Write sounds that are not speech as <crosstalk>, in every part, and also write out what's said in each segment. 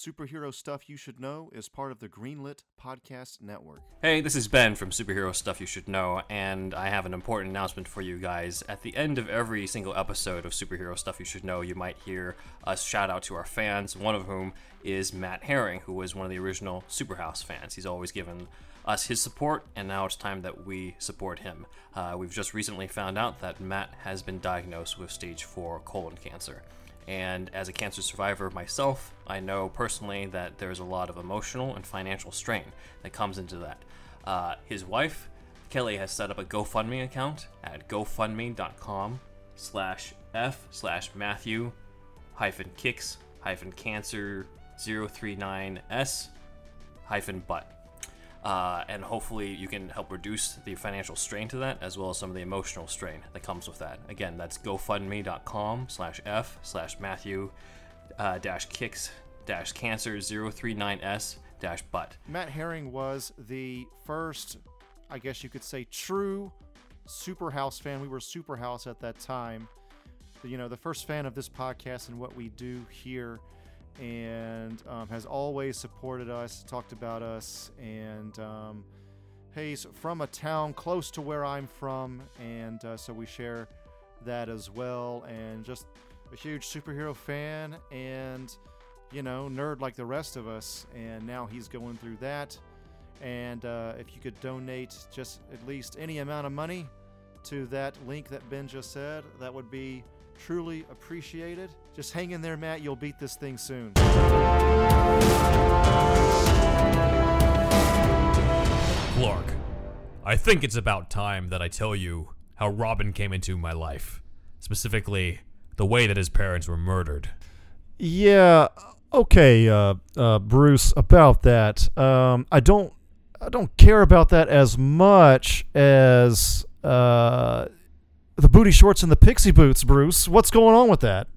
Superhero Stuff You Should Know is part of the Greenlit Podcast Network. Hey, this is Ben from Superhero Stuff You Should Know, and I have an important announcement for you guys. At the end of every single episode of Superhero Stuff You Should Know, you might hear a shout out to our fans, one of whom is Matt Herring, who was one of the original Superhouse fans. He's always given us his support, and now it's time that we support him. Uh, we've just recently found out that Matt has been diagnosed with stage 4 colon cancer. And as a cancer survivor myself, I know personally that there's a lot of emotional and financial strain that comes into that. Uh, his wife, Kelly, has set up a GoFundMe account at gofundme.com slash f slash Matthew hyphen kicks hyphen cancer 039s hyphen butt. Uh, and hopefully you can help reduce the financial strain to that as well as some of the emotional strain that comes with that again that's gofundme.com slash f slash matthew uh, dash kicks dash cancer 039s dash butt Matt Herring was the first, I guess you could say, true super house fan. We were super house at that time. You know, the first fan of this podcast and what we do here, and um, has always supported us, talked about us, and um, he's from a town close to where I'm from, and uh, so we share that as well. And just a huge superhero fan, and you know, nerd like the rest of us. And now he's going through that. And uh, if you could donate just at least any amount of money to that link that Ben just said, that would be truly appreciated. Just hang in there, Matt. You'll beat this thing soon. Clark, I think it's about time that I tell you how Robin came into my life. Specifically, the way that his parents were murdered. Yeah, okay, uh, uh, Bruce. About that, um, I don't, I don't care about that as much as uh, the booty shorts and the pixie boots. Bruce, what's going on with that?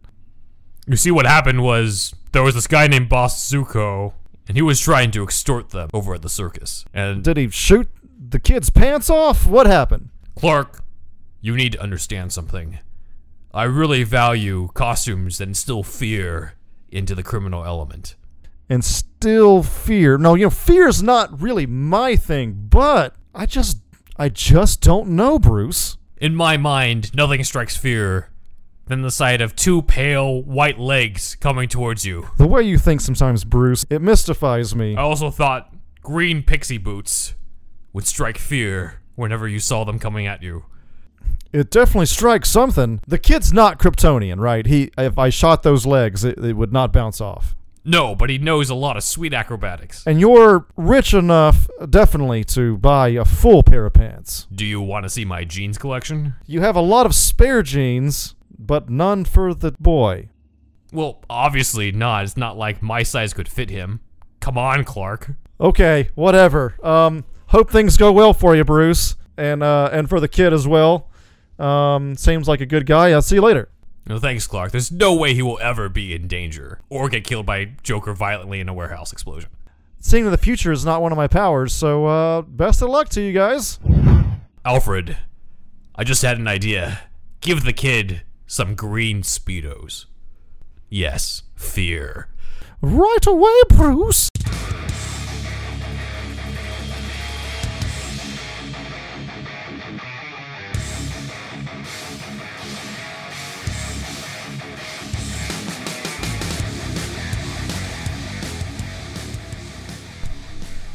You see, what happened was there was this guy named Boss Zucco, and he was trying to extort them over at the circus. And Did he shoot the kid's pants off? What happened? Clark, you need to understand something. I really value costumes that instill fear into the criminal element. And still fear. No, you know, fear is not really my thing, but I just, I just don't know, Bruce. In my mind, nothing strikes fear than the sight of two pale white legs coming towards you. The way you think sometimes, Bruce, it mystifies me. I also thought green pixie boots would strike fear whenever you saw them coming at you. It definitely strikes something. The kid's not Kryptonian, right? He, if I shot those legs, it, it would not bounce off. No, but he knows a lot of sweet acrobatics. And you're rich enough, definitely, to buy a full pair of pants. Do you want to see my jeans collection? You have a lot of spare jeans, but none for the boy. Well, obviously not. It's not like my size could fit him. Come on, Clark. Okay, whatever. Um, hope things go well for you, Bruce, and uh, and for the kid as well. Um, seems like a good guy. I'll see you later. No thanks, Clark. There's no way he will ever be in danger or get killed by Joker violently in a warehouse explosion. Seeing the future is not one of my powers, so uh, best of luck to you guys. Alfred, I just had an idea. Give the kid some green Speedos. Yes, fear. Right away, Bruce.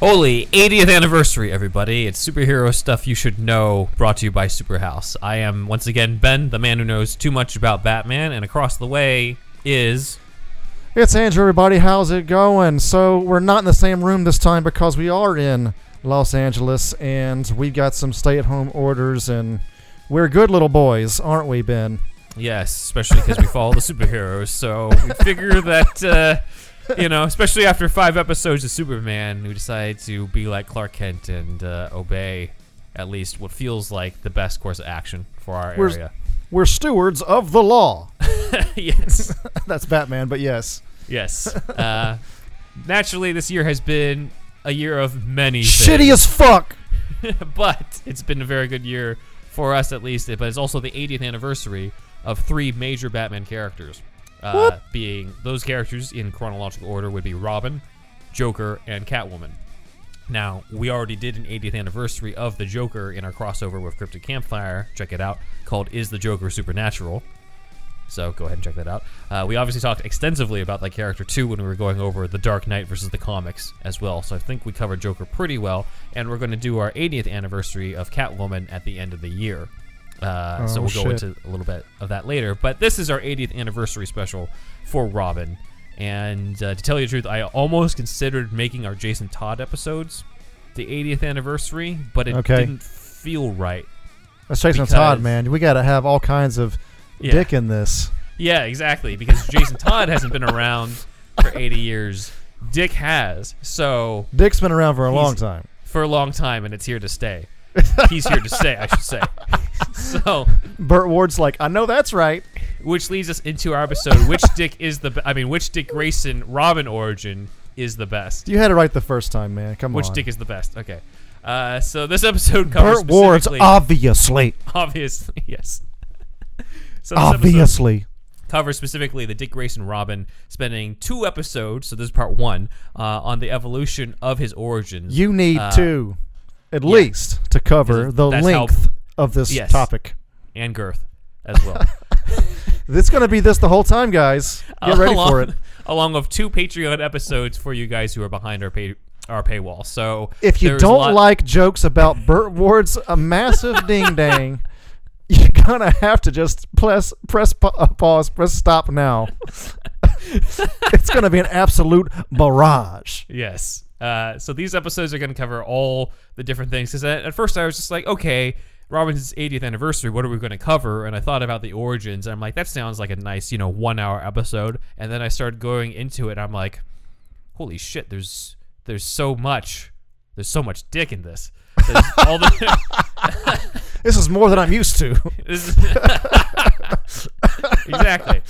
Holy 80th anniversary, everybody. It's superhero stuff you should know, brought to you by Superhouse. I am, once again, Ben, the man who knows too much about Batman, and across the way is. It's Andrew, everybody. How's it going? So, we're not in the same room this time because we are in Los Angeles and we've got some stay at home orders, and we're good little boys, aren't we, Ben? Yes, especially because we follow the superheroes, so we figure that, uh, you know, especially after five episodes of Superman, we decided to be like Clark Kent and uh, obey at least what feels like the best course of action for our We're- area. We're stewards of the law. <laughs> yes. <laughs> That's Batman, but yes. Yes. Uh, naturally, this year has been a year of many Shitty things, as fuck. <laughs> but it's been a very good year for us at least. But it's also the 80th anniversary of three major Batman characters. Uh, being those characters in chronological order would be Robin, Joker, and Catwoman. Now, we already did an 80th anniversary of the Joker in our crossover with Cryptic Campfire. Check it out, called Is the Joker Supernatural? So go ahead and check that out. Uh, we obviously talked extensively about that character too when we were going over The Dark Knight versus the comics as well. So I think we covered Joker pretty well. And we're going to do our 80th anniversary of Catwoman at the end of the year. Uh, so Oh, we'll go into a little bit of that later. But this is our 80th anniversary special for Robin. And uh, to tell you the truth, I almost considered making our Jason Todd episodes the 80th anniversary, but it Okay. didn't feel right. Let's Jason Todd, man. We got to have all kinds of Yeah. dick in this. Yeah, exactly. Because Jason Todd hasn't been around for 80 years. Dick has. So Dick's been around for a long time. for a long time, and it's here to stay. <laughs> He's here to stay, I should say. <laughs> so, Burt Ward's like, I know that's right. which leads us into our episode: which <laughs> Dick is the? Be- I mean, which Dick Grayson Robin origin is the best? You had it right the first time, man. Come on. Which on. Dick is the best? Okay. Uh, so this episode covers Burt Ward's specifically- obviously, obviously yes. So this episode obviously. covers specifically the Dick Grayson Robin spending two episodes. So this is part one uh, on the evolution of his origins. You need Uh, to, at least, to cover the that's how- length of this Yes. topic. and girth as well. It's going to be this the whole time, guys. Get ready along, for it. <laughs> Along with two Patreon episodes for you guys who are behind our pay, our paywall. So If you don't lot- like jokes about Burt Ward's a massive ding dang, <laughs> you're gonna have to just press press pa- uh, pause, press stop now. <laughs> it's gonna be an absolute barrage. Yes. Uh, so these episodes are going to cover all the different things. Because at, at first I was just like, okay, Robin's 80th anniversary. What are we going to cover? And I thought about the origins. And I'm like, that sounds like a nice, you know, one hour episode. And then I started going into it. And I'm like, holy shit, there's there's so much. There's so much dick in this. All the <laughs> This is more than I'm used to. <laughs> <laughs> Exactly.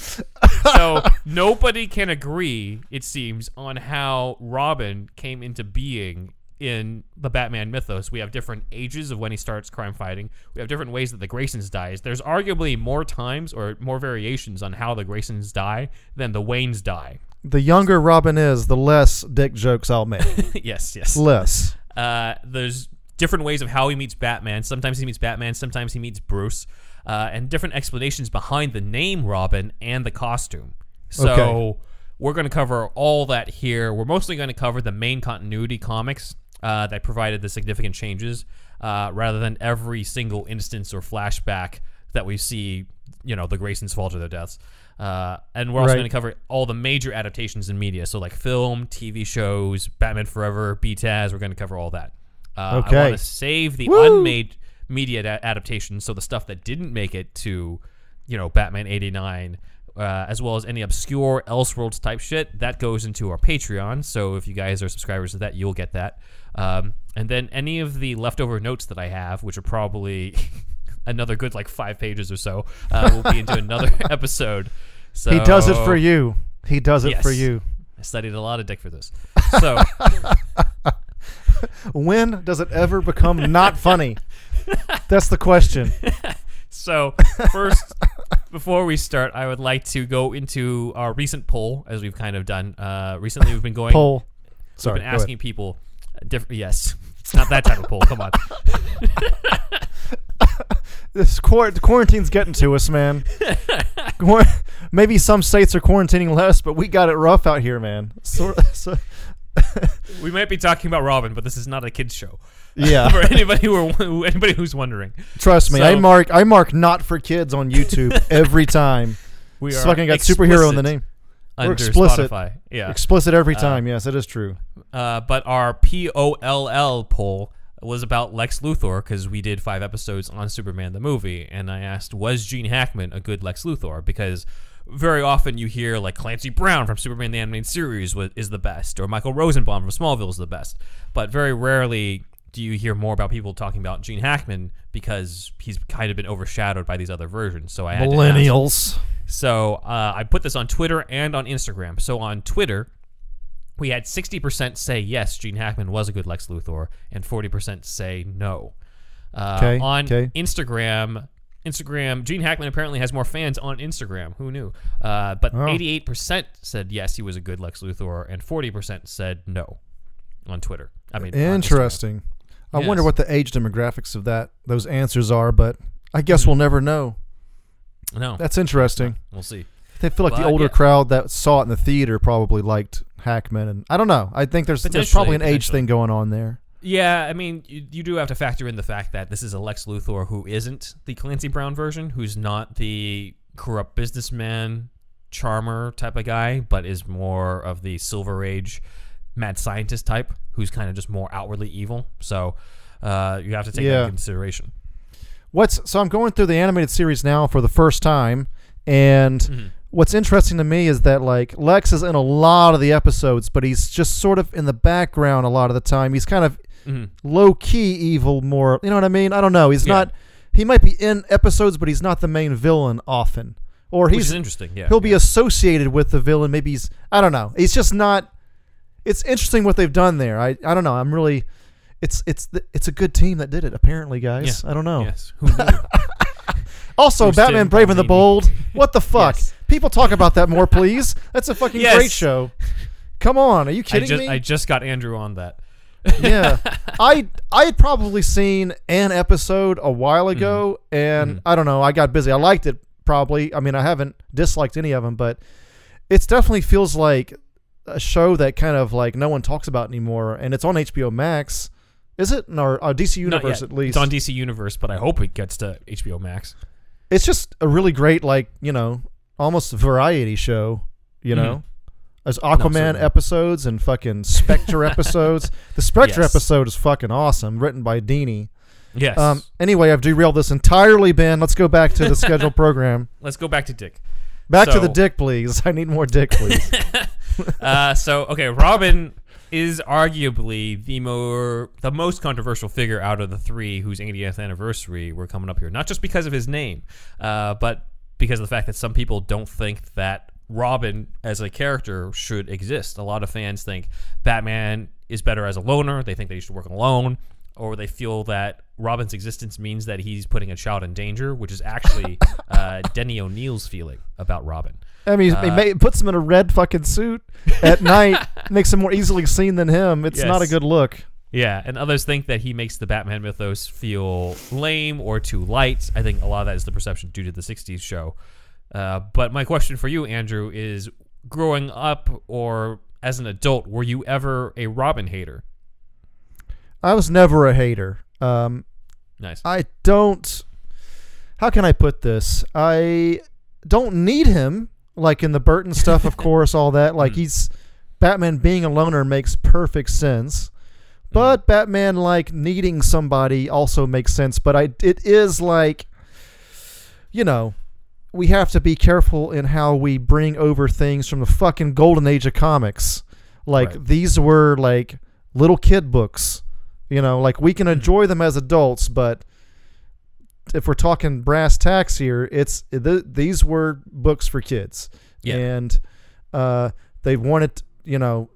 So <laughs> nobody can agree, it seems, on how Robin came into being in the Batman mythos. We have different ages of when he starts crime fighting. We have different ways that the Graysons dies. There's arguably more times or more variations on how the Graysons die than the Waynes die. the younger Robin is, the less dick jokes I'll make. <laughs> yes, yes. less. Uh, there's different ways of how he meets Batman. Sometimes he meets Batman, sometimes he meets Bruce, uh, and different explanations behind the name Robin and the costume. So Okay. we're going to cover all that here. We're mostly going to cover the main continuity comics uh, that provided the significant changes, uh, rather than every single instance or flashback that we see. You know, the Graysons fall to their deaths. Uh, and we're also Right. going to cover all the major adaptations in media. So, like film, TV shows, Batman Forever, BTAS. We're going to cover all that. Uh, I want to save the Woo! unmade media da- adaptations, so the stuff that didn't make it to, you know, Batman '89, uh, as well as any obscure Elseworlds type shit, that goes into our Patreon. So if you guys are subscribers to that, you'll get that. Um, and then any of the leftover notes that I have, which are probably <laughs> another good like five pages or so, uh, will be into another <laughs> episode. So He does it for you. He does it for you. I studied a lot of dick for this. <laughs> So. When does it ever become not funny? That's the question. <laughs> So, first, <laughs> before we start, I would like to go into our recent poll, as we've kind of done. Uh, recently, we've been going, Poll. we've Sorry. been go ahead. asking people, different. Yes, it's not that type of poll. Come on. <laughs> This quar- quarantine's getting to us, man. Quar- Maybe some states are quarantining less, but we got it rough out here, man. So, so, We might be talking about Robin, but this is not a kids show. Yeah, <laughs> For anybody who are, who- anybody who's wondering, trust me. I So- mark I mark not for kids on YouTube <laughs> every time. we It's are fucking got superhero in the explicit name. Under explicit. Spotify. Yeah. Explicit every time. yes, it is true. Uh, but our P O L L poll was about Lex Luthor because we did five episodes on Superman the movie, and I asked, was Gene Hackman a good Lex Luthor? Because very often you hear like Clancy Brown from Superman the Animated Series is the best, or Michael Rosenbaum from Smallville is the best, but very rarely do you hear more about people talking about Gene Hackman because he's kind of been overshadowed by these other versions. So I had. Millennials. So uh, I put this on Twitter and on Instagram. So on Twitter, we had 60% say yes, Gene Hackman was a good Lex Luthor, and 40% say no. Uh, Okay, On okay. Instagram, Instagram. Gene Hackman apparently has more fans on Instagram. Who knew? Uh, but Oh. 88% said yes, he was a good Lex Luthor, and 40% said no on Twitter. I mean. Interesting. I wonder what the age demographics of that those answers are, but I guess hmm. we'll never know. No, That's interesting. we'll see. They feel like the older yeah. crowd that saw it in the theater probably liked Hackman, and I don't know. I think there's there's probably an age thing going on there. Yeah, I mean, you, you do have to factor in the fact that this is a Lex Luthor who isn't the Clancy Brown version, who's not the corrupt businessman, charmer type of guy, but is more of the Silver Age mad scientist type, who's kind of just more outwardly evil. So uh, you have to take that into consideration. What's so I'm going through the animated series now for the first time, and Mhm. what's interesting to me is that like Lex is in a lot of the episodes, but he's just sort of in the background a lot of the time. He's kind of Mhm. low key evil, more. You know what I mean? I don't know. He's Yeah. not. He might be in episodes, but he's not the main villain often. Or Which he's is interesting. Yeah, he'll be associated with the villain. Maybe he's I don't know. He's just not. It's interesting what they've done there. I I don't know. I'm really. It's it's the, it's a good team that did it. Apparently, guys. I don't know. Yes. <laughs> Who knew? Also, Bruce Batman Brave and the Bold. What the <laughs> fuck? Yes. People talk about that more, please. That's a <laughs> fucking Yes. great show. Come on, are you I kidding just me? I just got Andrew on that. yeah, I I had probably seen an episode a while ago, and Mhm. I don't know. I got busy. I liked it probably. I mean, I haven't disliked any of them, but it definitely feels like a show that kind of like no one talks about anymore, and it's on HBO Max. Is it or uh, DC Universe at least? It's on DC Universe, but I hope it gets to HBO Max. it's just a really great like you know almost variety show you Mhm. know there's aquaman certainly. episodes and fucking spectre <laughs> episodes the spectre Yes. episode is fucking awesome written by Dini. Yes. um anyway i've derailed this entirely ben let's go back to the scheduled <laughs> program Let's go back to Dick. back to the dick please <laughs> i need more dick please uh, so okay, Robin is arguably the more the most controversial figure out of the three whose 80th anniversary we're coming up here. Not just because of his name, uh, but because of the fact that some people don't think that Robin as a character should exist. A lot of fans think Batman is better as a loner. They think they should work alone, or they feel that Robin's existence means that he's putting a child in danger, which is actually <laughs> uh, Denny O'Neil's feeling about Robin. i mean Uh, it ma- it puts him in a red fucking suit at <laughs> night makes him more easily seen than him it's not a good look Yeah, and others think that he makes the Batman mythos feel lame or too light. I think a lot of that is the perception due to the 60s show. Uh, but my question for you, Andrew, is growing up or as an adult, were you ever a Robin hater? I was never a hater um Nice. I don't. How can I put this? I don't need him. Like in the Burton stuff, of <laughs> course, all that. Like Mm. he's Batman being a loner makes perfect sense. But Batman like needing somebody also makes sense. But I it is like, you know, we have to be careful in how we bring over things from the fucking golden age of comics. Like Right. these were like little kid books. You know, like we can enjoy them as adults, but if we're talking brass tacks here, it's th- these were books for kids, Yeah. and uh, they wanted you know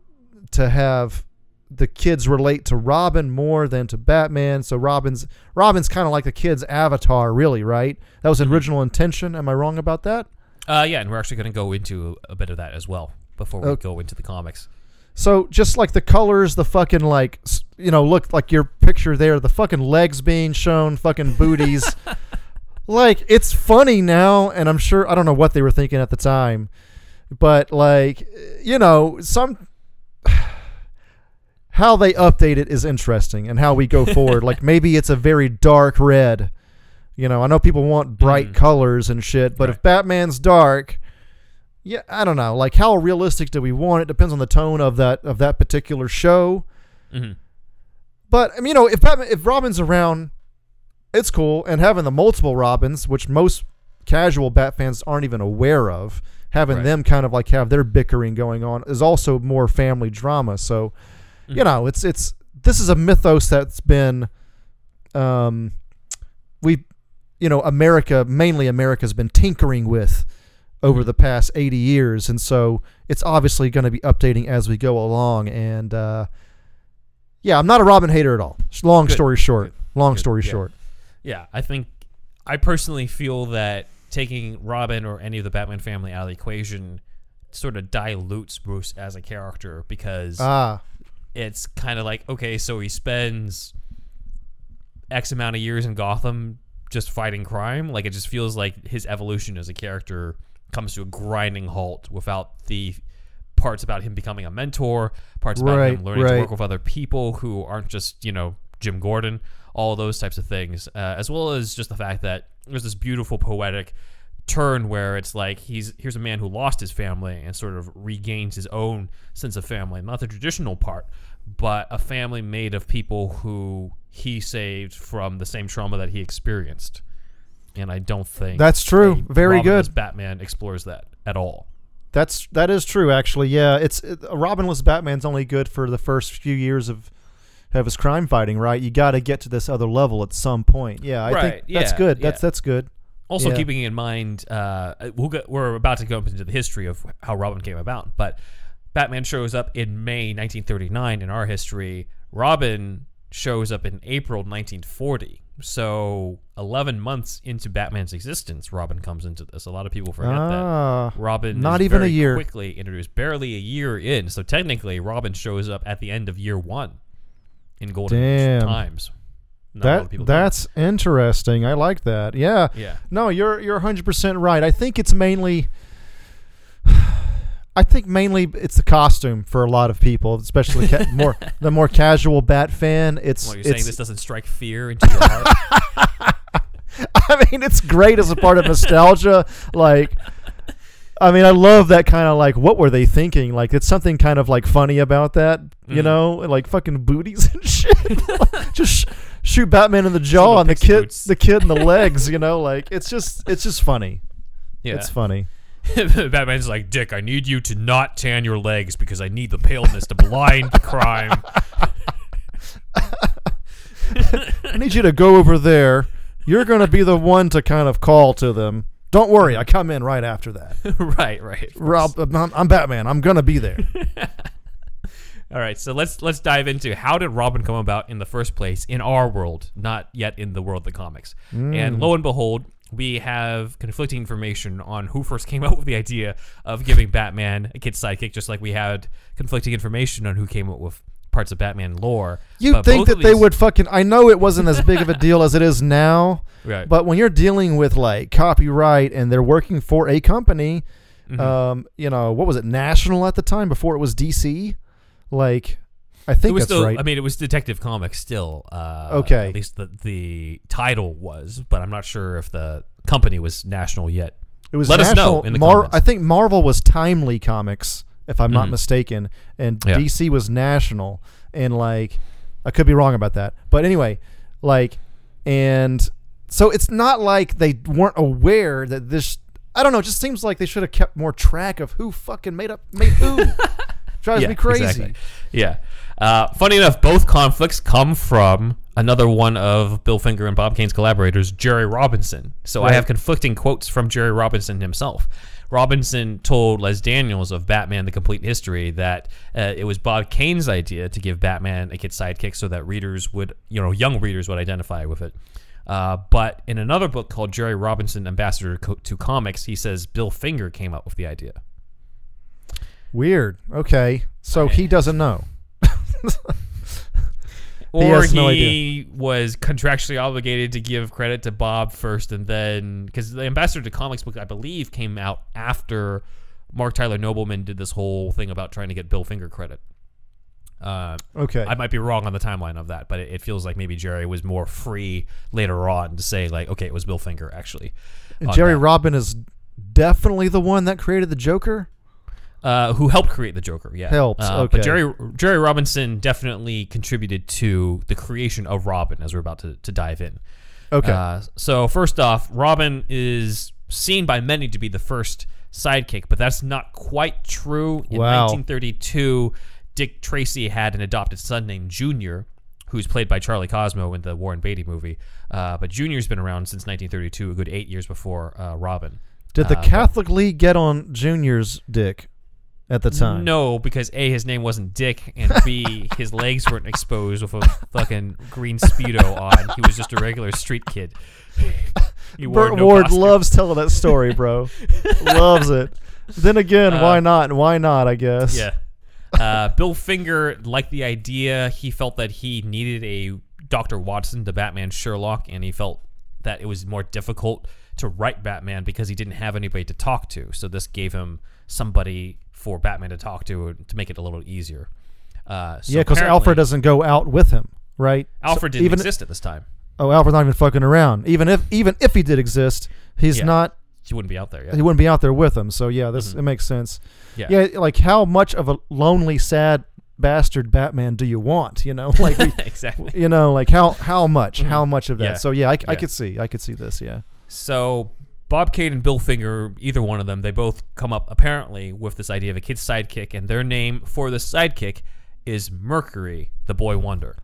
to have the kids relate to Robin more than to Batman. So Robin's Robin's kind of like the kid's avatar, really, right? That was Mm-hmm. original intention. Am I wrong about that? Uh, yeah, and we're actually going to go into a bit of that as well before we Okay. go into the comics. So just like the colors, the fucking like you know, look like your picture there, the fucking legs being shown, fucking booties. <laughs> like it's funny now, and I'm sure I don't know what they were thinking at the time, but like you know, some <sighs> how they update it is interesting, and how we go forward. like maybe it's a very dark red. You know, I know people want bright Mhm. colors and shit, but if Batman's dark, yeah, I don't know. Like how realistic do we want it? Depends on the tone of that of that particular show. hmm But I mean, you know, if Batman, if Robin's around, it's cool. And having the multiple Robins, which most casual Bat fans aren't even aware of, having Right. them kind of like have their bickering going on is also more family drama. So, you Mhm. know, it's it's this is a mythos that's been, um, we, you know, America mainly America's been tinkering with over the past 80 years and so it's obviously going to be updating as we go along and uh, yeah i'm not a robin hater at all long Good. story short long Good. story Yeah. short Yeah, I think I personally feel that taking Robin or any of the Batman family out of the equation sort of dilutes Bruce as a character because Ah, it's kind of like okay, so he spends X amount of years in Gotham just fighting crime. Like it just feels like his evolution as a character comes to a grinding halt without the parts about him becoming a mentor, parts about Right, him learning to work with other people who aren't just you know Jim Gordon, all those types of things, uh, as well as just the fact that there's this beautiful poetic turn where it's like he's here's a man who lost his family and sort of regains his own sense of family not the traditional part but a family made of people who he saved from the same trauma that he experienced and i don't think That's true. Very Robin good. batman explores that at all that's that is true. Actually, yeah. It's it, Robinless Batman's only good for the first few years of of his crime fighting. Right. You got to get to this other level at some point. Yeah, I Right, think that's yeah, good. That's yeah. that's good. Also, Yeah. keeping in mind, uh, we'll get, we're about to go into the history of how Robin came about, but Batman shows up in May 1939 in our history. Robin shows up in April 1940. So, 11 months into Batman's existence, Robin comes into this. A lot of people forget Ah, that. Robin not is even a year. quickly introduced, barely a year in. So, technically, Robin shows up at the end of year one in Golden Age Damn. times. Not a lot of that know. that's interesting. I like that. Yeah. Yeah. No, you're you're 100% right. I think it's mainly I think mainly it's the costume for a lot of people, especially ca- <laughs> more the more casual Bat fan. It's Well, you're it's saying this doesn't strike fear into your heart? <laughs> I mean, it's great as a part of nostalgia. Like, I mean, I love that kind of like, what were they thinking? Like, it's something kind of like funny about that, you Mhm. know, like fucking booties and <laughs> shit. just sh- shoot Batman in the jaw and the kid, boots. the kid in the legs. You know, like it's just, it's just funny. Yeah. It's funny. <laughs> Batman's like, Dick, I need you to not tan your legs because I need the paleness to blind the crime. <laughs> I need you to go over there. You're going to be the one to kind of call to them. Don't worry, I come in right after that. <laughs> right, right. Rob, I'm, I'm Batman. I'm going to be there. All right, so let's let's dive into how did Robin come about in the first place in our world, not yet in the world of the comics. And mm. lo and behold, we have conflicting information on who first came up with the idea of giving Batman a kid sidekick, just like we had conflicting information on who came up with parts of Batman lore. You But think that of they would fucking? I know it wasn't as big of a deal as it is now, Right. but when you're dealing with like copyright and they're working for a company, Mhm. um, you know what was it? National at the time before it was DC. Like, I think it was that's still. right. I mean, it was Detective Comics still. Uh, Okay. At least the the title was, but I'm not sure if the company was national yet. it was let us know in the Mar- comments. I think Marvel was Timely Comics, if I'm not Mhm. mistaken, and Yeah. DC was National. And like, I could be wrong about that, but anyway, like, and so it's not like they weren't aware that this. I don't know. It just seems like they should have kept more track of who fucking made up made who. <laughs> Drives me crazy. Exactly. Yeah. Uh, funny enough, both conflicts come from another one of Bill Finger and Bob Kane's collaborators, Jerry Robinson. So I have conflicting quotes from Jerry Robinson himself. Robinson told Les Daniels of Batman: The Complete History that uh, it was Bob Kane's idea to give Batman a kid sidekick so that readers would, you know, young readers would identify with it. Uh, but in another book called Jerry Robinson, Ambassador to Comics, he says Bill Finger came up with the idea. Weird. Okay, so he doesn't know. <laughs> He or has no he was contractually obligated to give credit to Bob first, and then because the Ambassador to Comics book, I believe, came out after Mark Tyler Nobleman did this whole thing about trying to get Bill Finger credit. Uh, Okay. I might be wrong on the timeline of that, but it, it feels like maybe Jerry was more free later on to say like, okay, it was Bill Finger actually. And Jerry that. Robin is definitely the one that created the Joker. Uh, who helped create the Joker. Yeah, Helps, Uh, okay. But Jerry Jerry Robinson definitely contributed to the creation of Robin, as we're about to, to dive in. Okay. Uh, so first off, Robin is seen by many to be the first sidekick, but that's not quite true. In Wow. 1932, Dick Tracy had an adopted son named Junior, who's played by Charlie Korsmo in the Warren Beatty movie. Uh, but Junior's been around since 1932, a good eight years before uh, Robin. Did the uh, Catholic League get on Junior's dick at the time. No, because A, his name wasn't Dick, and B, <laughs> his legs weren't exposed with a fucking green Speedo on. He was just a regular street kid. <laughs> He Burt no Ward costume. loves telling that story, bro. <laughs> loves it. Then again, why Uh, not? Why not? I guess. Yeah. Uh, Bill Finger liked the idea. He felt that he needed a Dr. Watson to Batman Sherlock, and he felt that it was more difficult to write Batman because he didn't have anybody to talk to. So this gave him somebody for Batman to talk to to make it a little easier. Uh, so yeah, because Alfred doesn't go out with him, right? So Alfred didn't even exist at this time. oh, Alfred's not even fucking around. Even if even if he did exist, he's Yeah. not. He wouldn't be out there yet. He wouldn't be out there with him. So yeah, this it makes sense. Yeah. Yeah, like how much of a lonely, sad bastard Batman do you want? You know, <laughs> like <laughs> we- exactly. you know, like how how much, how much of that? Yeah. So yeah, I, I could see, I could see this. Yeah. So Bob Kane and Bill Finger, either one of them, they both come up apparently with this idea of a kid's sidekick, and their name for the sidekick is Mercury, the boy wonder.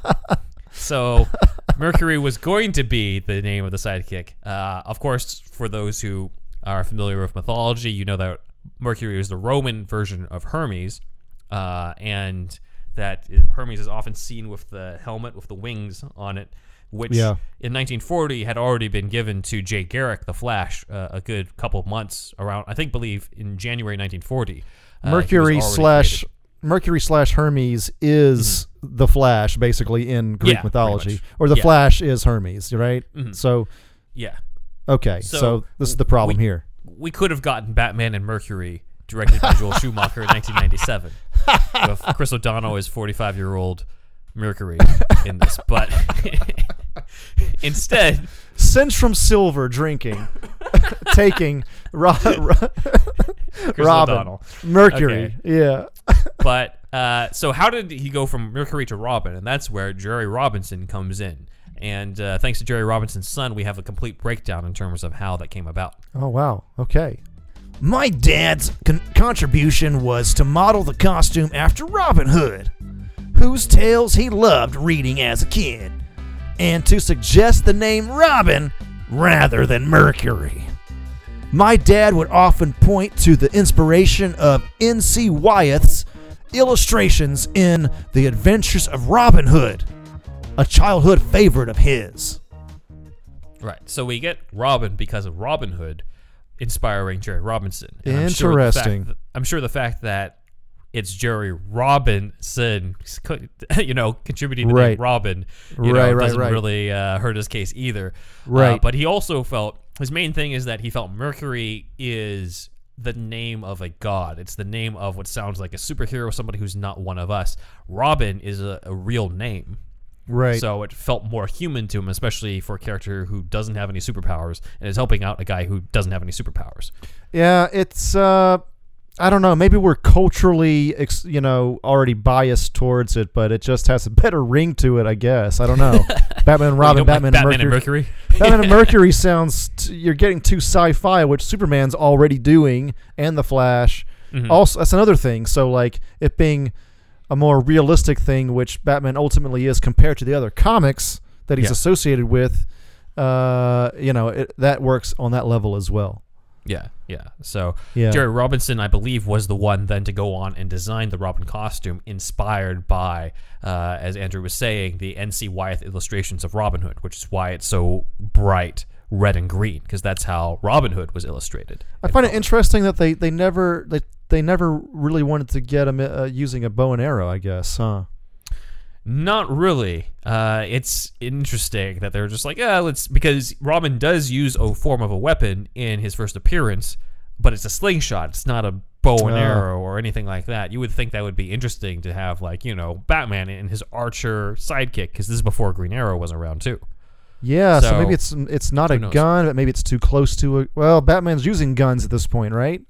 <laughs> so Mercury was going to be the name of the sidekick. Uh, of course, for those who are familiar with mythology, you know that Mercury is the Roman version of Hermes, uh, and that Hermes is often seen with the helmet with the wings on it, which Yeah. in 1940 had already been given to Jay Garrick, the Flash, uh, a good couple of months around. I think, believe in January 1940. uh, Mercury slash created. Mercury slash Hermes is the Flash, basically in Greek Mm-hmm. Yeah, mythology, or the Yeah. Flash is Hermes, right? Mhm. So Yeah, okay, so, So, this is the problem we- here. we could have gotten Batman and Mercury directed by Joel <laughs> Schumacher in 1997 with Chris O'Donnell is 45 year old Mercury in this, but <laughs> instead, Centrum Silver drinking, <laughs> taking Ro- Ro- Robin O'Donnell. Mercury. Yeah. <laughs> But uh, so how did he go from Mercury to Robin? And that's where Jerry Robinson comes in. And uh, thanks to Jerry Robinson's son, we have a complete breakdown in terms of how that came about. Oh wow. Okay. My dad's con- contribution was to model the costume after Robin Hood, whose tales he loved reading as a kid, and to suggest the name Robin rather than Mercury. My dad would often point to the inspiration of N.C. Wyeth's illustrations in The Adventures of Robin Hood, a childhood favorite of his. Right. So we get Robin because of Robin Hood inspiring Jerry Robinson. And I'm sure fact Interesting. I'm sure the fact that it's Jerry Robinson, <laughs> you know, contributing the name Right. Robin, you Right, know, right, doesn't right. really uh, hurt his case either. Uh, Right. but he also felt his main thing is that he felt Mercury is the name of a god. It's the name of what sounds like a superhero, somebody who's not one of us. Robin is a, a real name. Right. So it felt more human to him, especially for a character who doesn't have any superpowers and is helping out a guy who doesn't have any superpowers. Yeah, it's uh I don't know, maybe we're culturally you know already biased towards it, but it just has a better ring to it, I guess. I don't know. <laughs> Batman and Robin, don't like Batman, Batman and Mercury. Mercury. Batman and <laughs> Mercury sounds t- you're getting too sci-fi, which Superman's already doing and the Flash. Mhm. Also, that's another thing. So like it being a more realistic thing which Batman ultimately is compared to the other comics that he's Yeah. associated with, uh, you know, it, that works on that level as well. Yeah, yeah. So Yeah. Jerry Robinson, I believe, was the one then to go on and design the Robin costume, inspired by, uh, as Andrew was saying, the N.C. Wyeth illustrations of Robin Hood, which is why it's so bright red and green, because that's how Robin Hood was illustrated. I find it interesting that they, they never they, they never really wanted to get him uh, using a bow and arrow. I guess, huh? Not really. Uh, it's interesting that they're just like, yeah, let's because Robin does use a form of a weapon in his first appearance, but it's a slingshot. It's not a bow and Oh. arrow or anything like that. You would think that would be interesting to have like you know Batman and his archer sidekick because this is before Green Arrow was around too. Yeah. So, So, maybe it's it's not a knows? gun, but maybe it's too close to a. Well, Batman's using guns at this point, right?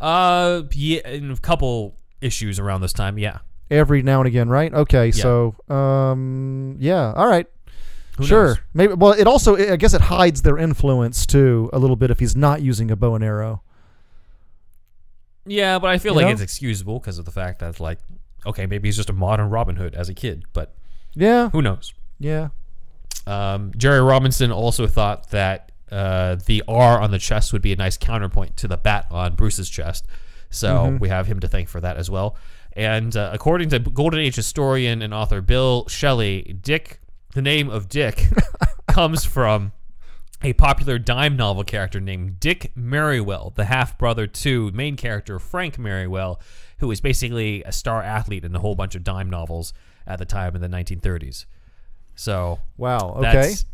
Uh, yeah, in a couple issues around this time, yeah. Every now and again, right? Okay. So, um, yeah. All right. Who sure. knows? Maybe. Well, it also I guess it hides their influence too a little bit if he's not using a bow and arrow. Yeah, but I feel You like know? it's excusable because of the fact that like, okay, maybe he's just a modern Robin Hood as a kid, but Yeah. who knows? Yeah. Um, Jerry Robinson also thought that uh, the R on the chest would be a nice counterpoint to the bat on Bruce's chest. So we have him to thank for that as well. And uh, according to Golden Age historian and author Bill Shelley, Dick, the name of Dick, <laughs> comes from a popular dime novel character named Dick Merriwell, the half brother to main character Frank Merriwell, who was basically a star athlete in a whole bunch of dime novels at the time in the 1930s. So Wow. Okay. that's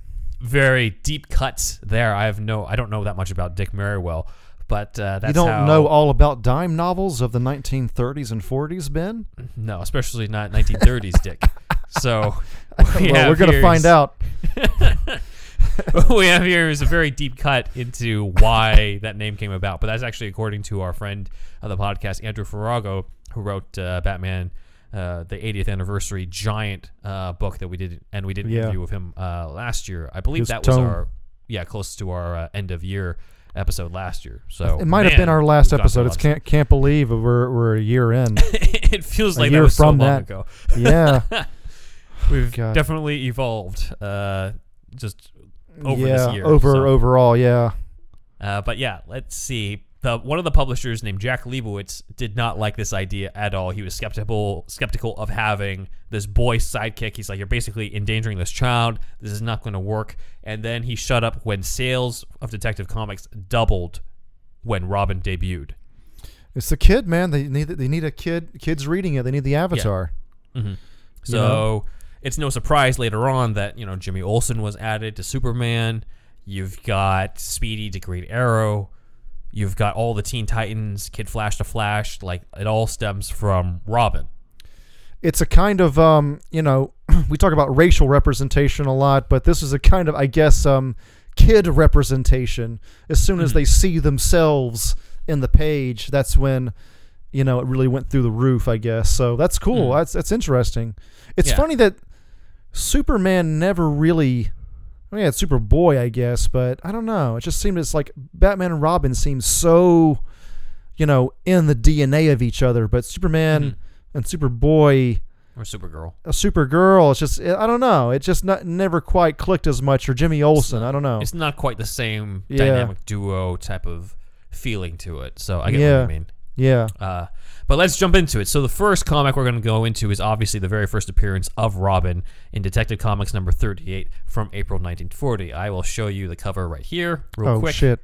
very deep cuts there. I have no, I don't know that much about Dick Merriwell, but uh, that's you don't how, know all about dime novels of the 1930s and 40s, Ben? No, especially not 1930s Dick. <laughs> So <laughs> we well, we're gonna find out. what <laughs> we have here is a very deep cut into why that name came about. But that's actually according to our friend of the podcast, Andrew Farago, who wrote uh, Batman, uh, the 80th anniversary giant uh, book that we did, and we did an Yeah. interview with him uh, last year. I believe His that was tone. our, yeah, close to our uh, end of year episode last year. So It might have been our last episode. It's can't can't believe we're we're a year in. <laughs> it feels a like that year was so from long that. ago. yeah. <laughs> We've God. definitely evolved. Uh, just over yeah. this year. over so. overall, yeah. Uh, but yeah, let's see. The, one of the publishers named Jack Liebowitz did not like this idea at all. He was skeptical skeptical of having this boy sidekick. He's like, you're basically endangering this child. This is not going to work. And then he shut up when sales of Detective Comics doubled when Robin debuted. It's the kid, man. They need they need a kid. Kids reading it. They need the avatar. Mm-hmm. So know? it's no surprise later on that you know Jimmy Olsen was added to Superman. You've got Speedy to Green Arrow. You've got all the Teen Titans, Kid Flash to Flash. Like it all stems from Robin. It's a kind of um, you know, <clears throat> we talk about racial representation a lot, but this is a kind of I guess um, kid representation. As soon as they see themselves in the page, that's when you know it really went through the roof. I guess so. That's cool. That's that's interesting. It's Yeah. funny that Superman never really. I mean, it's Superboy, I guess, but I don't know. It just seemed it's like Batman and Robin seem so, you know, in the DNA of each other. But Superman mm-hmm. and Superboy, Or Supergirl. a Supergirl, it's just I don't know. It just not, never quite clicked as much. Or Jimmy Olsen, I don't know. It's not quite the same Yeah. dynamic duo type of feeling to it. So I get Yeah. what you mean. Yeah, Uh, but let's jump into it. So the first comic we're going to go into is obviously the very first appearance of Robin in Detective Comics number 38 from April 1940. I will show you the cover right here, real oh quick. shit.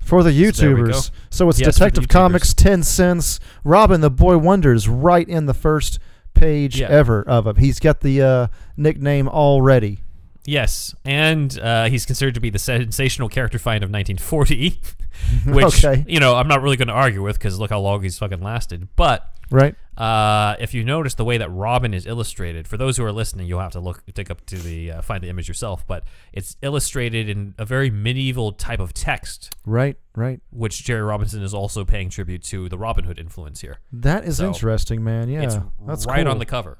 For the So there we go. YouTubers, so it's Yes, Detective Comics, ten cents. Robin the Boy Wonders, right in the first page Yeah. ever of him. He's got the uh, nickname already. Yes, and uh, he's considered to be the sensational character find of 1940, <laughs> which Okay. you know I'm not really going to argue with because look how long he's fucking lasted. But Right? uh, if you notice the way that Robin is illustrated, for those who are listening, you'll have to look take up to the uh, find the image yourself. But it's illustrated in a very medieval type of text, Right? Right. which Jerry Robinson is also paying tribute to the Robin Hood influence here. That is So, interesting, man. Yeah, it's that's right cool. on the cover.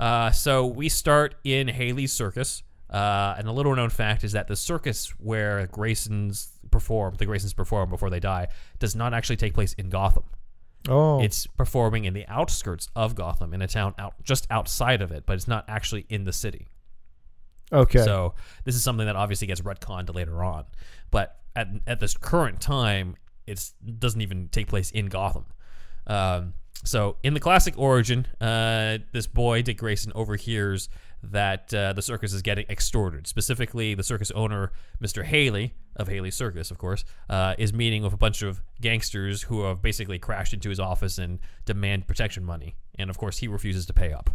Uh, so we start in Haly's circus. Uh, and a little known fact is that the circus where Graysons perform, the Graysons perform before they die, does not actually take place in Gotham. Oh, It's performing in the outskirts of Gotham, in a town out just outside of it, but it's not actually in the city. okay. So this is something that obviously gets retconned later on, but at at this current time, it doesn't even take place in Gotham. Um, so in the classic origin, uh, this boy Dick Grayson overhears that uh, the circus is getting extorted. Specifically, the circus owner, Mr. Haly of Haly Circus, of course, uh, is meeting with a bunch of gangsters who have basically crashed into his office and demand protection money. And of course, he refuses to pay up.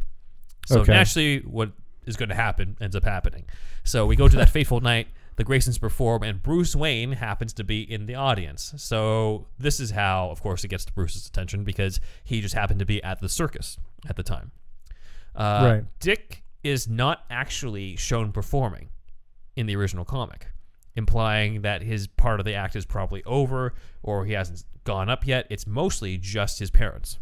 So Okay. naturally, what is going to happen ends up happening. So we go to that <laughs> fateful night. The Graysons perform, and Bruce Wayne happens to be in the audience. So this is how, of course, it gets to Bruce's attention because he just happened to be at the circus at the time. Uh, Right. Dick is not actually shown performing in the original comic, implying that his part of the act is probably over or he hasn't gone up yet. It's mostly just his parents.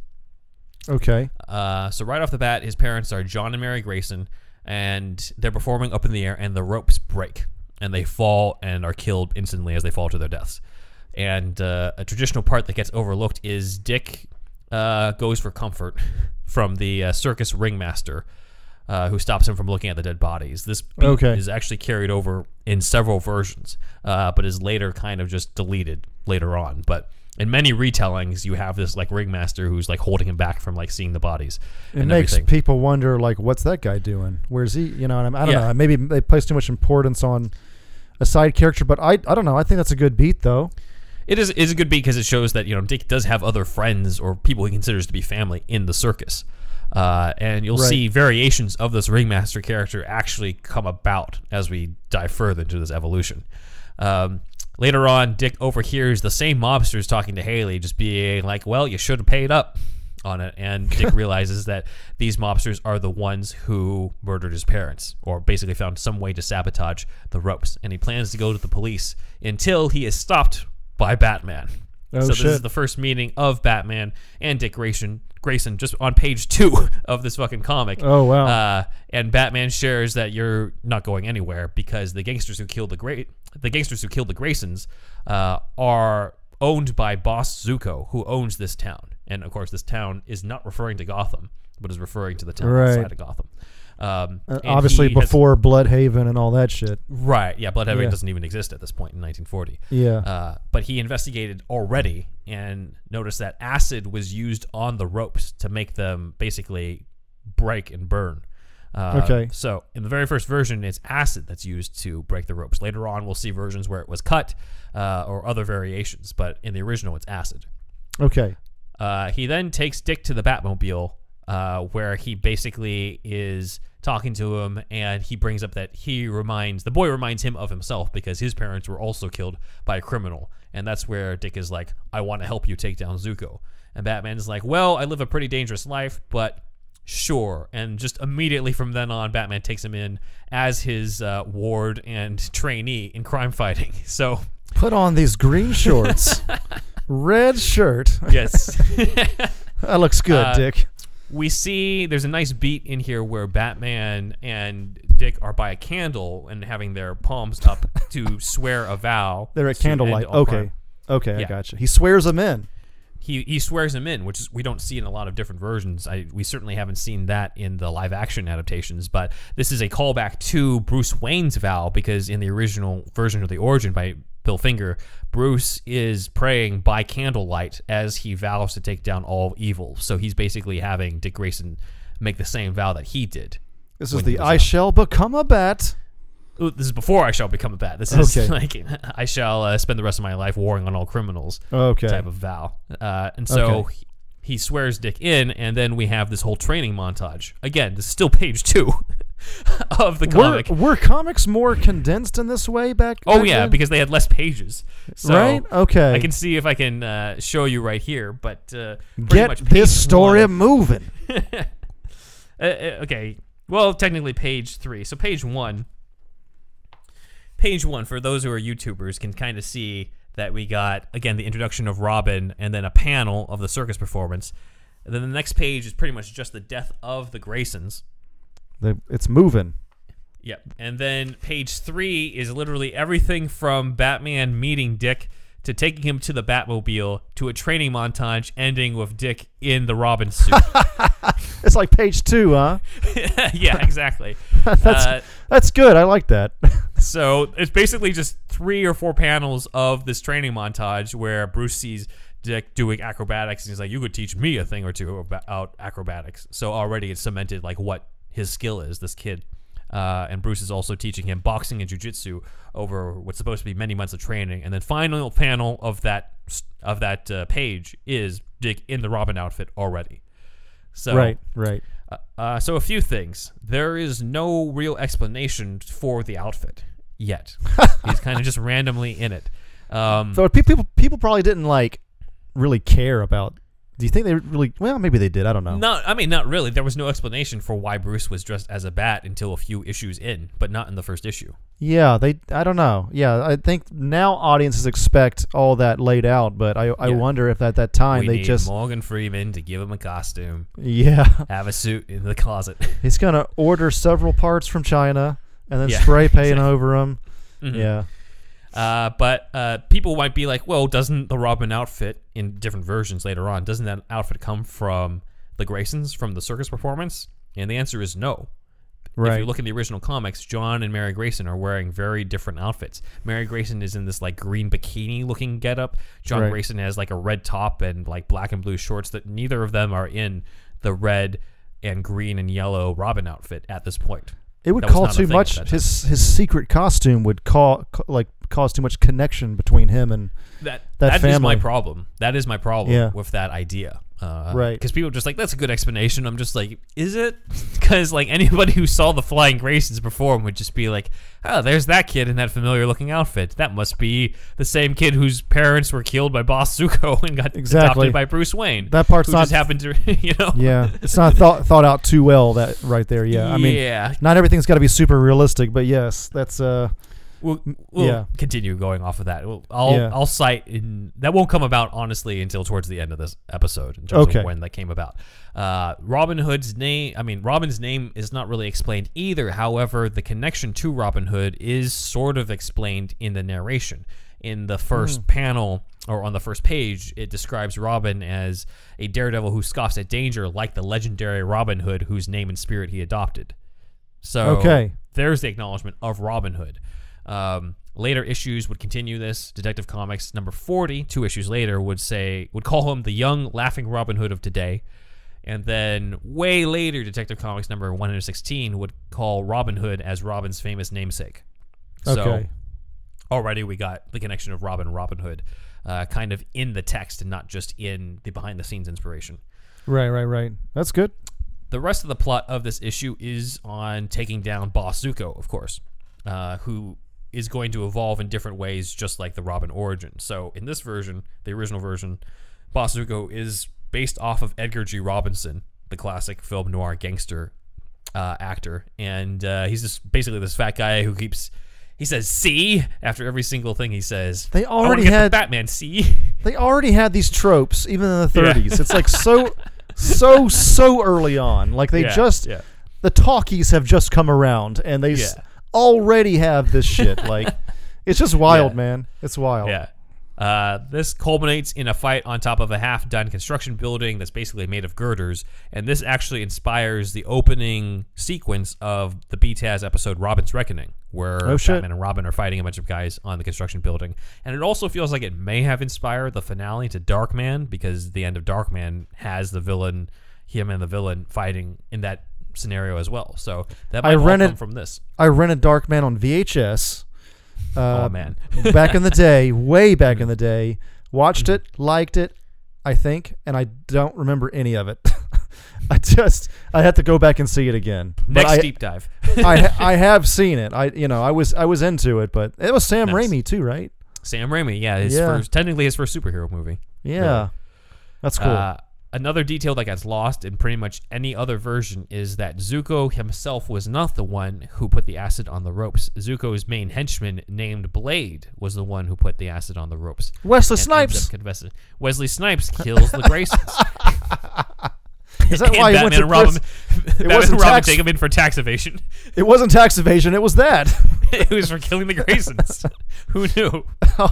okay. Uh, so right off the bat, his parents are John and Mary Grayson, and they're performing up in the air, and the ropes break, and they fall and are killed instantly as they fall to their deaths. And uh, a traditional part that gets overlooked is Dick uh, goes for comfort <laughs> from the uh, circus ringmaster, uh, who stops him from looking at the dead bodies. This beat Okay. is actually carried over in several versions, uh, but is later kind of just deleted later on. But in many retellings, you have this like ringmaster who's like holding him back from like seeing the bodies It makes everything. people wonder, like, what's that guy doing? Where's he? You know, and I'm, I don't Yeah. know. Maybe they place too much importance on a side character, but I, I don't know. I think that's a good beat, though. It is is a good beat because it shows that you know Dick does have other friends or people he considers to be family in the circus, uh, and you'll Right. see variations of this ringmaster character actually come about as we dive further into this evolution. Um, later on, Dick overhears the same mobsters talking to Haly, just being like, "Well, you should have paid up." On it, and Dick <laughs> realizes that these mobsters are the ones who murdered his parents, or basically found some way to sabotage the ropes. And he plans to go to the police until he is stopped by Batman. Oh, so this is the first meeting of Batman and Dick Grayson. Grayson just on page two <laughs> of this fucking comic. Oh, wow. Uh, and Batman shares that you're not going anywhere because the gangsters who killed the great the gangsters who killed the Graysons uh, are owned by Boss Zucco, who owns this town. And of course, this town is not referring to Gotham, but is referring to the town Right. outside of Gotham. Um, Uh, obviously, he has- before Blüdhaven and all that shit. right? Yeah, Blüdhaven Yeah. doesn't even exist at this point in 1940. Yeah. Uh, but he investigated already and noticed that acid was used on the ropes to make them basically break and burn. Uh, Okay. So in the very first version, it's acid that's used to break the ropes. Later on, we'll see versions where it was cut uh, or other variations, but in the original, it's acid. okay. Uh, he then takes Dick to the Batmobile, uh, where he basically is talking to him, and he brings up that he reminds the boy reminds him of himself because his parents were also killed by a criminal, and that's where Dick is like, "I want to help you take down Zucco," and Batman is like, "Well, I live a pretty dangerous life, but." Sure, and just immediately from then on, Batman takes him in as his uh, ward and trainee in crime fighting. <laughs> So, Put on these green shorts, <laughs> red shirt. yes, <laughs> That looks good, Uh, Dick. We see there's a nice beat in here where Batman and Dick are by a candle and having their palms up <laughs> to swear a vow. They're at candlelight. Okay. crime. Okay, I Yeah. gotcha. He swears them in. He he swears him in, which is we don't see in a lot of different versions. I we certainly haven't seen that in the live action adaptations, but this is a callback to Bruce Wayne's vow because in the original version of the origin by Bill Finger, Bruce is praying by candlelight as he vows to take down all evil. So he's basically having Dick Grayson make the same vow that he did. This is the I out. shall become a bat. Ooh, this is before I shall become a bat. This is Okay. <laughs> like I shall uh, spend the rest of my life warring on all criminals Okay. type of vow. Uh, and so Okay. he, he swears Dick in, and then we have this whole training montage. Again, this is still page two <laughs> <laughs> of the Were, comic. were comics more condensed in this way back? oh back yeah, then? because they had less pages. So right. Okay. I can see if I can uh, show you right here, but uh, get this story one- moving. <laughs> uh, uh, okay. Well, technically page three. So page one. Page one for those who are YouTubers can kind of see that we got again the introduction of Robin and then a panel of the circus performance. And then the next page is pretty much just the death of the Graysons. The- it's moving. Yep. And then page three is literally everything from Batman meeting Dick to taking him to the Batmobile to a training montage ending with Dick in the Robin suit. <laughs> <laughs> It's like page two, huh? <laughs> yeah, exactly. That's Uh, that's good. I like that. So it's basically just three or four panels of this training montage where Bruce sees Dick doing acrobatics and he's like, "You could teach me a thing or two about acrobatics." So already it's cemented like what his skill is. This kid, uh, and Bruce is also teaching him boxing and jujitsu over what's supposed to be many months of training. And then final panel of that of that uh, page is Dick in the Robin outfit already. So right. Right. uh, uh, so a few things. There is no real explanation for the outfit yet. <laughs> He's kind of just randomly in it. Um, So people people probably didn't like really care about. Do you think they really? Well, maybe they did. I don't know. not, I mean, not really. There was no explanation for why Bruce was dressed as a bat until a few issues in, but not in the first issue. Yeah, they. I don't know. Yeah, I think now audiences expect all that laid out, but I I Yeah. wonder if at that time we they need just. Morgan Freeman to give him a costume, Yeah, <laughs> have a suit in the closet. <laughs> he's gonna order several parts from China and then Yeah, spray paint over them. Mhm. Yeah. Uh, but uh, people might be like, well, doesn't the Robin outfit in different versions later on, doesn't that outfit come from the Graysons from the circus performance? And the answer is no. If you look in the original comics, John and Mary Grayson are wearing very different outfits. Mary Grayson is in this like green bikini looking getup. John Right. Grayson has like a red top and like black and blue shorts. That neither of them are in the red and green and yellow Robin outfit at this point. It would call too much. His his secret costume would call like cause too much connection between him and That That that is my problem. That is my problem Yeah. with that idea. Uh, Right. Because people are just like, that's a good explanation. I'm just like, is it? <laughs> Because like anybody who saw the Flying Graysons perform would just be like, oh, there's that kid in that familiar looking outfit. That must be the same kid whose parents were killed by Boss Zucco <laughs> and got Exactly. adopted by Bruce Wayne. That part's not- just happened to, <laughs> you know. yeah, it's not thought thought out too well. That right there. Yeah, I mean, yeah. not everything's got to be super realistic, but yes, that's uh, We'll, we'll yeah. continue going off of that. We'll, I'll Yeah. I'll cite in that won't come about honestly until towards the end of this episode in terms Okay. of when that came about. Uh, Robin Hood's name, I mean Robin's name is not really explained either. However, the connection to Robin Hood is sort of explained in the narration. In the first Hmm. panel or on the first page, it describes Robin as a daredevil who scoffs at danger, like the legendary Robin Hood, whose name and spirit he adopted. So Okay. there's the acknowledgement of Robin Hood. Um, later issues would continue this. Detective Comics number 40, two issues later, would say would call him the young laughing Robin Hood of today. And then way later, Detective Comics number 116 would call Robin Hood as Robin's famous namesake. So okay. already we got the connection of Robin and Robin Hood uh, kind of in the text and not just in the behind the scenes inspiration. Right, right, right. That's good. The rest of the plot of this issue is on taking down Boss Zucco, of course, uh, who is going to evolve in different ways, just like the Robin origin. So in this version, the original version, Boss Zucco is based off of Edgar G. Robinson, the classic film noir gangster uh, actor, and uh, he's just basically this fat guy who keeps. He says "see" after every single thing he says. They "I wanna already get the had- Batman. See, <laughs> They already had these tropes even in the Yeah. 30s. It's like so, <laughs> so, so early on. Like they Yeah, just yeah. the talkies have just come around and they s- Yeah. Already have this shit. <laughs> Like it's just wild, Yeah. man. It's wild. Yeah. Uh, this culminates in a fight on top of a half done construction building that's basically made of girders. And this actually inspires the opening sequence of the BTAS episode Robin's Reckoning, where Oh. Batman and Robin are fighting a bunch of guys on the construction building. And it also feels like it may have inspired the finale to Darkman, because the end of Darkman has the villain, him and the villain fighting in that scenario as well. So that might I rented- come from this. I rented Darkman on VHS. Uh, oh, man. <laughs> back in the day, way back in the day. Watched Mm-hmm. it, liked it, I think, and I don't remember any of it. <laughs> I just I had to go back and see it again. Next I, deep dive. <laughs> I I have seen it. I you know I was I was into it, but it was Sam Nice. Raimi too, right? Sam Raimi, yeah, his Yeah. first, technically his first superhero movie. Yeah, that's cool. Uh, another detail that gets lost in pretty much any other version is that Zucco himself was not the one who put the acid on the ropes. Zucco's main henchman, named Blade, was the one who put the acid on the ropes. Wesley Snipes. confessing. Wesley Snipes kills the Graysons. <laughs> Is that <laughs> And why he went to Robin? <laughs> Batman wasn't Robin tax- take him in for tax evasion. It wasn't tax evasion. It was that. it was for killing the Graysons. who knew?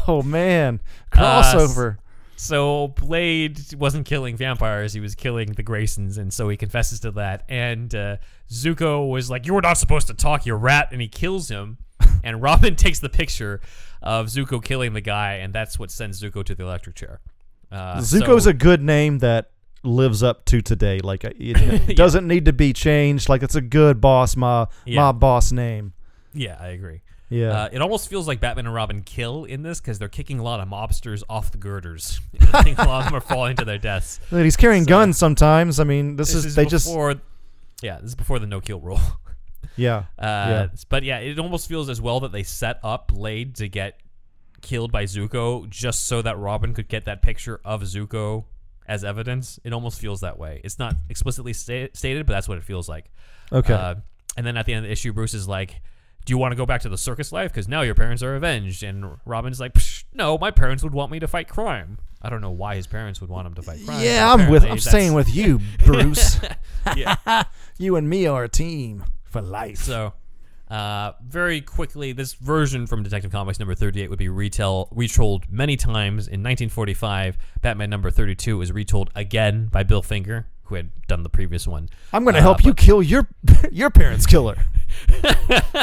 oh man, Uh, crossover. So Blade wasn't killing vampires; he was killing the Graysons, and so he confesses to that. And uh, Zucco was like, "You were not supposed to talk, you rat!" And he kills him. <laughs> and Robin takes the picture of Zucco killing the guy, and that's what sends Zucco to the electric chair. Uh, Zucco's so- a good name that lives up to today. Like it <laughs> doesn't need to be changed. Like it's a good boss, my Yeah. my boss name. yeah, I agree. Yeah. Uh, it almost feels like Batman and Robin kill in this because they're kicking a lot of mobsters off the girders. <laughs> I think a lot of them are falling to their deaths. <laughs> But he's carrying so- guns sometimes. I mean, this, This is, is they just yeah, this is before the no kill rule. yeah. <laughs> Uh, But yeah, it almost feels as well that they set up Blade to get killed by Zucco just so that Robin could get that picture of Zucco as evidence. It almost feels that way. It's not explicitly sta- stated, but that's what it feels like. Okay. Uh, and then at the end of the issue, Bruce is like, "Do you want to go back to the circus life? Because now your parents are avenged." And Robin's like, Psh, "No, my parents would want me to fight crime." I don't know why his parents would want him to fight crime. yeah, I'm with. I'm that's- staying with you, <laughs> Bruce. <laughs> Yeah. <laughs> you and me are a team for life. So, uh, very quickly, this version from Detective Comics number 38 would be retell retold many times. In 1945, Batman number 32 was retold again by Bill Finger, who had done the previous one. I'm going to Uh, help you kill your your parents' killer.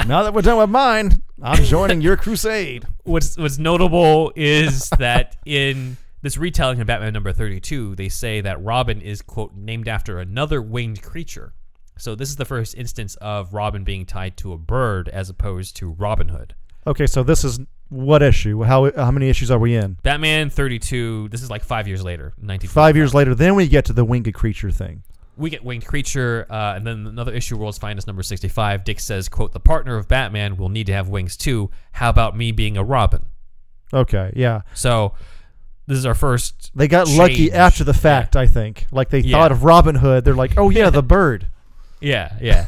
Now that we're done with mine, I'm joining your crusade. <laughs> what's what's notable is that in this retelling of Batman number 32, they say that Robin is quote named after another winged creature. So this is the first instance of Robin being tied to a bird as opposed to Robin Hood. Okay, so this is what issue? How how many issues are we in? Batman 32, this is like 5 years later, 19 Five years later, then we get to the winged creature thing. We get winged creature uh, and then another issue world's finest number 65 dick says quote the partner of batman will need to have wings too how about me being a robin Okay, yeah. so this is our first They got lucky after the fact, I think. Like they Yeah. thought of Robin Hood. They're like, oh yeah, the <laughs> bird. yeah yeah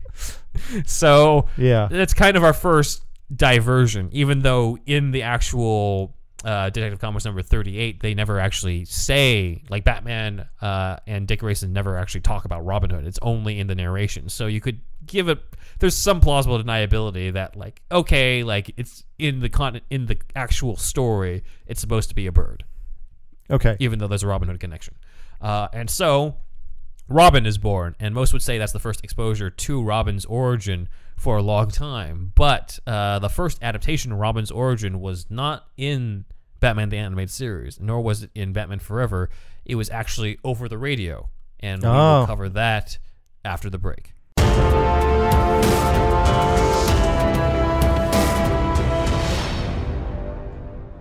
<laughs> so Yeah. that's kind of our first diversion even though in the actual uh, detective comics number 38 they never actually say like batman uh, and dick grayson never actually talk about robin hood it's only in the narration so you could give it there's some plausible deniability that like okay like it's in the con in the actual story it's supposed to be a bird Okay. even though there's a Robin Hood connection. Uh, and so Robin is born, and most would say that's the first exposure to Robin's origin for a long time. But uh, the first adaptation of Robin's origin was not in Batman the Animated Series, nor was it in Batman Forever. It was actually over the radio, and we Oh. will cover that after the break.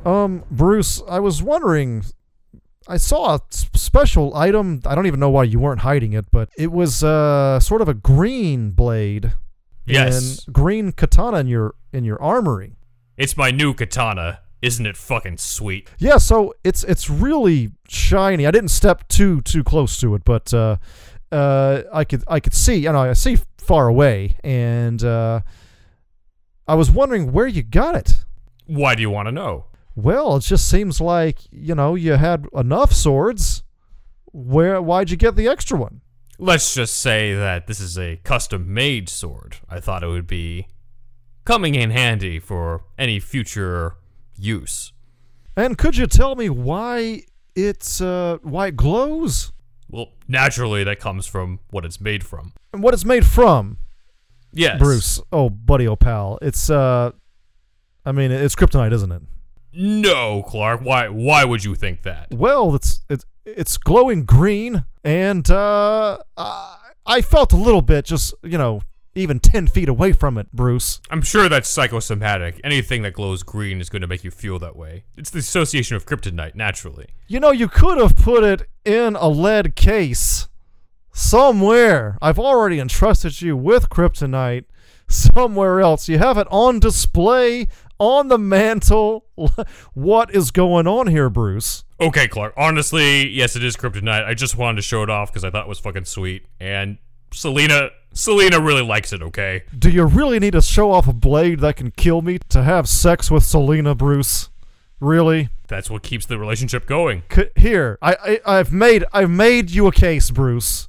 Um, Bruce, I was wondering. I saw a s- special item. I don't even know why you weren't hiding it, but it was uh sort of a green blade Yes. and green katana in your in your armory. It's my new katana. Isn't it fucking sweet? Yeah, so it's it's really shiny. I didn't step too too close to it, but uh, uh, I could I could see. You know, I see far away, and uh, I was wondering where you got it. Why do you want to know? Well, it just seems like you know you had enough swords. Where? Why'd you get the extra one? Let's just say that this is a custom made sword. I thought it would be coming in handy for any future use. And could you tell me why it's uh, why it glows Well, naturally, that comes from what it's made from. and what it's made from? Yes. Bruce, oh buddy, oh pal, it's uh, I mean it's kryptonite, isn't it? No, Clark. Why? Why would you think that? Well, it's it's it's glowing green, and uh, I, I felt a little bit just you know even ten feet away from it, Bruce. I'm sure that's psychosomatic. Anything that glows green is going to make you feel that way. It's the association of kryptonite, naturally. You know, you could have put it in a lead case somewhere. I've already entrusted you with kryptonite somewhere else. You have it on display on the mantle. <laughs> what is going on here, Bruce? Okay, Clark. Honestly, yes, it is kryptonite. I just wanted to show it off because I thought it was fucking sweet. And Selina, Selina really likes it. Okay. Do you really need to show off a blade that can kill me to have sex with Selina, Bruce? Really? That's what keeps the relationship going. C- here, I, I I've made I've made you a case, Bruce.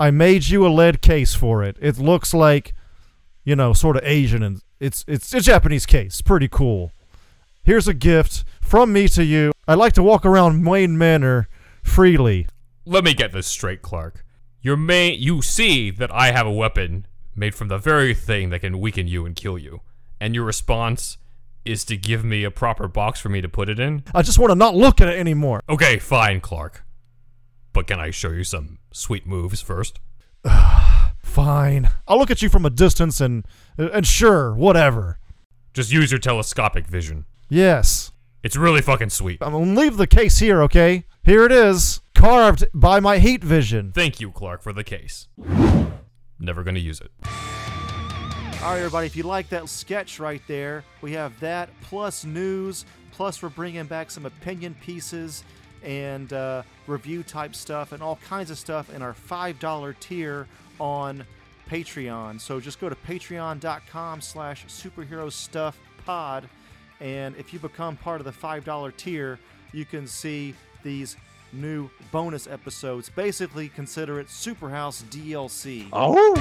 I made you a lead case for it. It looks like, you know, sort of Asian and it's it's a Japanese case. Pretty cool. Here's a gift from me to you. I like to walk around Wayne Manor freely. Let me get this straight, Clark. Your main, you see that I have a weapon made from the very thing that can weaken you and kill you, and your response is to give me a proper box for me to put it in. I just want to not look at it anymore. Okay, fine, Clark. But can I show you some sweet moves first? <sighs> Fine. I'll look at you from a distance and and sure, whatever. Just use your telescopic vision. Yes. It's really fucking sweet. I'm gonna leave the case here, okay? Here it is, carved by my heat vision. Thank you, Clark, for the case. Never gonna use it. All right, everybody, if you like that sketch right there, we have that plus news, plus we're bringing back some opinion pieces and uh, review type stuff and all kinds of stuff in our $5 tier on Patreon. So just go to patreon.com slash superhero stuff pod. And if you become part of the $5 tier, you can see these new bonus episodes. Basically, consider it Superhouse DLC. Oh!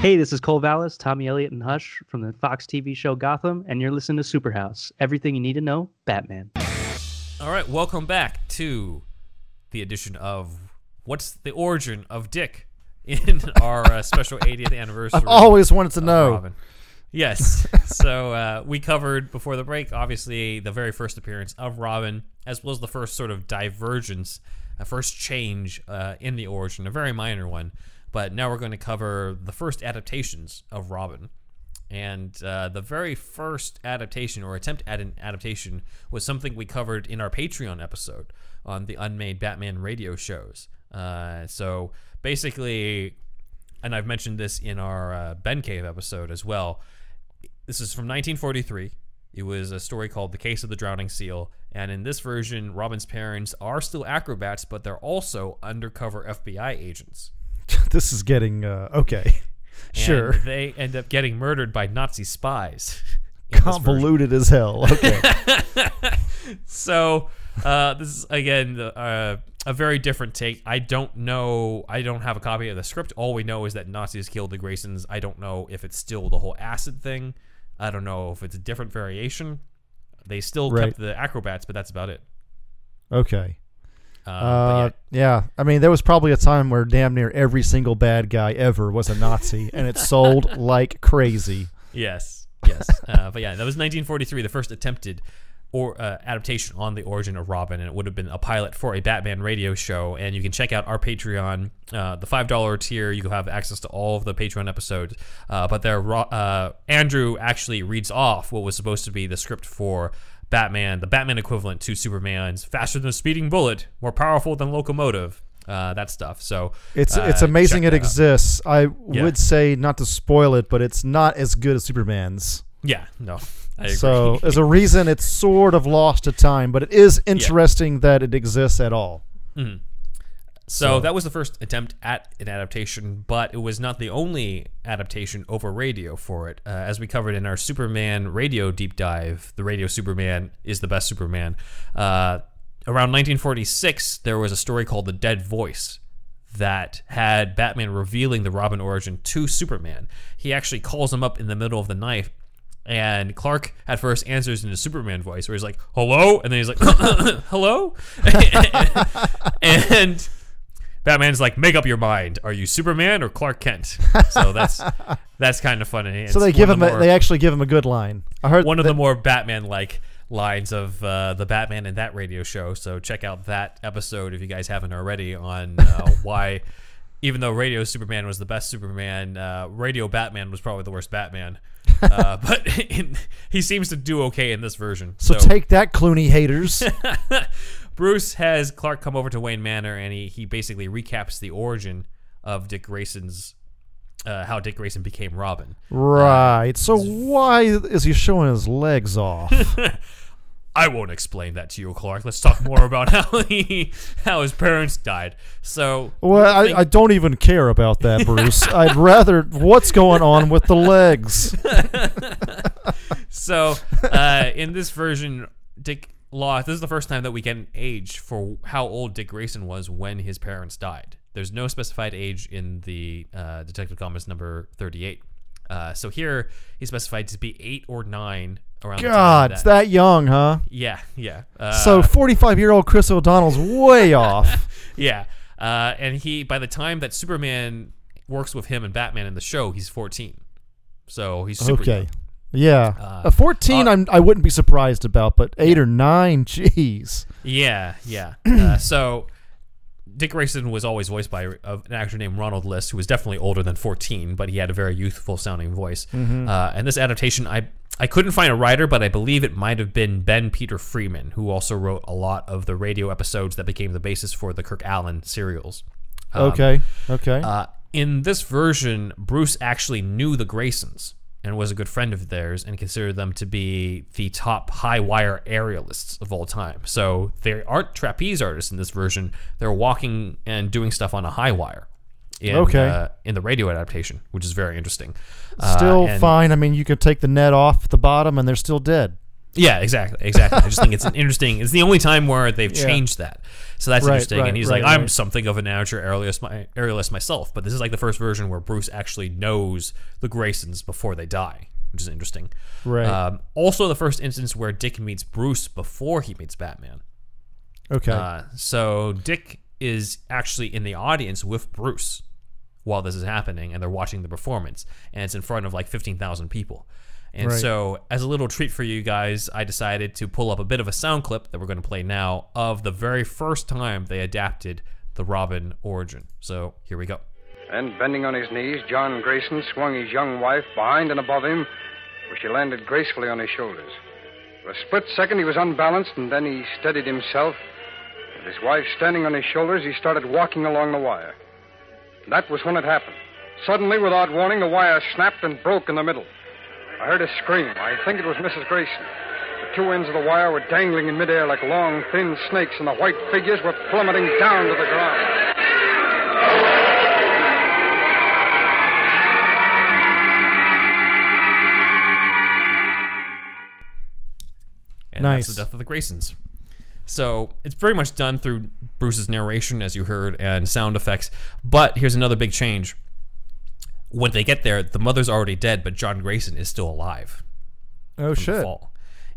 Hey, this is Cole Vallis, Tommy Elliot, and Hush from the Fox TV show Gotham, and you're listening to Superhouse. Everything you need to know, Batman. All right, welcome back to the edition of what's the origin of Dick? in our uh, special 80th <laughs> anniversary. I've always wanted to know. Robin. Yes. so uh, we covered before the break, obviously, the very first appearance of Robin, as well as the first sort of divergence, a first change uh, in the origin, a very minor one. But now we're going to cover the first adaptations of Robin. And uh, the very first adaptation or attempt at an adaptation was something we covered in our Patreon episode on the Unmade Batman radio shows. Uh, so basically, and I've mentioned this in our uh, Ben Cave episode as well. This is from 1943. It was a story called The Case of the Drowning Seal. And in this version, Robin's parents are still acrobats, but they're also undercover FBI agents. <laughs> this is getting uh, okay. Sure. They end up getting murdered by Nazi spies. <laughs> Convoluted as hell. Okay. <laughs> so uh, this is again uh, a very different take. I don't know. I don't have a copy of the script. All we know is that Nazis killed the Graysons. I don't know if it's still the whole acid thing. I don't know if it's a different variation. They still Right. kept the acrobats, but that's about it. Okay. Uh, Uh, but yeah. I mean, there was probably a time where damn near every single bad guy ever was a Nazi, and it sold <laughs> like crazy. yes, yes. uh, but yeah, that was 1943, the first attempted or uh, adaptation on the origin of Robin, and it would have been a pilot for a Batman radio show. And you can check out our Patreon, uh, the five dollar tier. You can have access to all of the Patreon episodes. Uh, but there, uh, Andrew actually reads off what was supposed to be the script for Batman, the Batman equivalent to Superman's faster than a speeding bullet, more powerful than locomotive. Uh, that stuff. So It's uh, it's amazing it that out. exists. I Yeah. would say not to spoil it, but it's not as good as Superman's. Yeah, no. So <laughs> there's a reason it's sort of lost to time, but it is interesting that it exists at all. So, that was the first attempt at an adaptation, but it was not the only adaptation over radio for it. Uh, as we covered in our Superman radio deep dive, the radio Superman is the best Superman. Uh, around 1946, there was a story called The Dead Voice that had Batman revealing the Robin origin to Superman. He actually calls him up in the middle of the night. And Clark at first answers in a Superman voice, where he's like, "Hello," and then he's like, <laughs> "Hello," <laughs> and Batman's like, make up your mind. Are you Superman or Clark Kent? So that's that's kind of funny. So they give him the more, they actually give him a good line. I heard one of the more Batman like lines of uh, the Batman in that radio show. So check out that episode if you guys haven't already on uh, <laughs> why. Even though Radio Superman was the best Superman, uh, Radio Batman was probably the worst Batman. Uh, <laughs> but in, he seems to do okay in this version. So take that, Clooney haters. <laughs> Bruce has Clark come over to Wayne Manor, and he he basically recaps the origin of Dick Grayson's, uh, how Dick Grayson became Robin. right. So why is he showing his legs off? <laughs> I won't explain that to you, Clark. Let's talk more about <laughs> how he how his parents died. So Well, I, I don't even care about that, Bruce. <laughs> I'd rather what's going on with the legs. <laughs> so uh, in this version, Dick Law. This is the first time that we get an age for how old Dick Grayson was when his parents died. There's no specified age in the uh, Detective Comics number 38. Uh, so here he's specified to be eight or nine around. God, the it's that young, huh? Yeah, yeah. Uh, So 45 year old Chris O'Donnell's way <laughs> off. yeah, uh, and he by the time that Superman works with him and Batman in the show, he's 14. So he's super Okay. young. Yeah. Uh, a 14, uh, I'm, I wouldn't be surprised about, but 8 or 9, <laughs> jeez. Yeah, yeah. uh, so Dick Grayson was always voiced by uh, an actor named Ronald Liss, who was definitely older than 14, but he had a very youthful sounding voice. Uh, and this adaptation, I I couldn't find a writer, but I believe it might have been Ben Peter Freeman, who also wrote a lot of the radio episodes that became the basis for the Kirk Alyn serials. Um, Okay. Okay. Uh, in this version, Bruce actually knew the Graysons and was a good friend of theirs and considered them to be the top high wire aerialists of all time. So they aren't trapeze artists in this version. They're walking and doing stuff on a high wire. In, Okay. uh, in the radio adaptation, which is very interesting. Uh, still and- fine. I mean, you could take the net off the bottom and they're still dead. Yeah, exactly, exactly. I just think it's an interesting. It's the only time where they've Yeah. changed that, so that's Right, interesting. right, and he's right, like, "I'm something of an amateur aerialist, my, aerialist myself," but this is like the first version where Bruce actually knows the Graysons before they die, which is interesting. Right. Um, also, the first instance where Dick meets Bruce before he meets Batman. okay. Uh, so Dick is actually in the audience with Bruce while this is happening, and they're watching the performance, and it's in front of like fifteen thousand people. And Right. so, as a little treat for you guys, I decided to pull up a bit of a sound clip that we're going to play now of the very first time they adapted the Robin origin. So here we go. And bending on his knees, John Grayson swung his young wife behind and above him, where she landed gracefully on his shoulders. For a split second, he was unbalanced, and then he steadied himself. With his wife standing on his shoulders, he started walking along the wire. That was when it happened. Suddenly, without warning, the wire snapped and broke in the middle. I heard a scream. I think it was Mrs. Grayson. The two ends of the wire were dangling in midair like long, thin snakes, and the white figures were plummeting down to the ground. And Nice. that's the death of the Graysons. So it's very much done through Bruce's narration, as you heard, and sound effects. But here's another big change. When they get there, the mother's already dead, but John Grayson is still alive. Oh shit.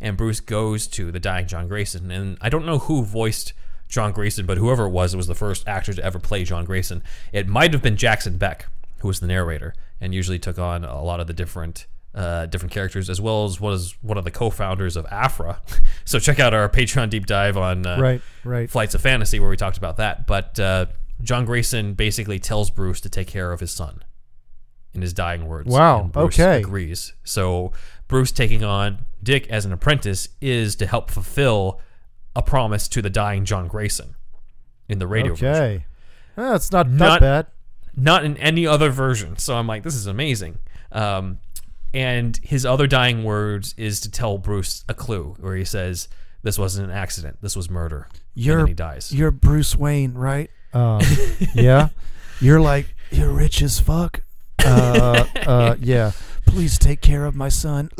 And Bruce goes to the dying John Grayson. And I don't know who voiced John Grayson, but whoever it was, it was the first actor to ever play John Grayson. It might have been Jackson Beck, who was the narrator, and usually took on a lot of the different uh, different characters, as well as was one of the co-founders of AFTRA. <laughs> so check out our Patreon deep dive on uh, Right, right. Flights of Fantasy, where we talked about that. But uh, John Grayson basically tells Bruce to take care of his son in his dying words. Wow, Bruce okay. Agrees. So Bruce taking on Dick as an apprentice is to help fulfill a promise to the dying John Grayson in the radio version. Okay. Ah, it's not, Not- not bad. Not in any other version. So I'm like, this is amazing. Um, and his other dying words is to tell Bruce a clue where he says, "This wasn't an accident. This was murder." and You're then he dies. You're Bruce Wayne, right? Um, <laughs> yeah. You're like you're rich as fuck. Uh, uh, <laughs> yeah. Please take care of my son. <laughs>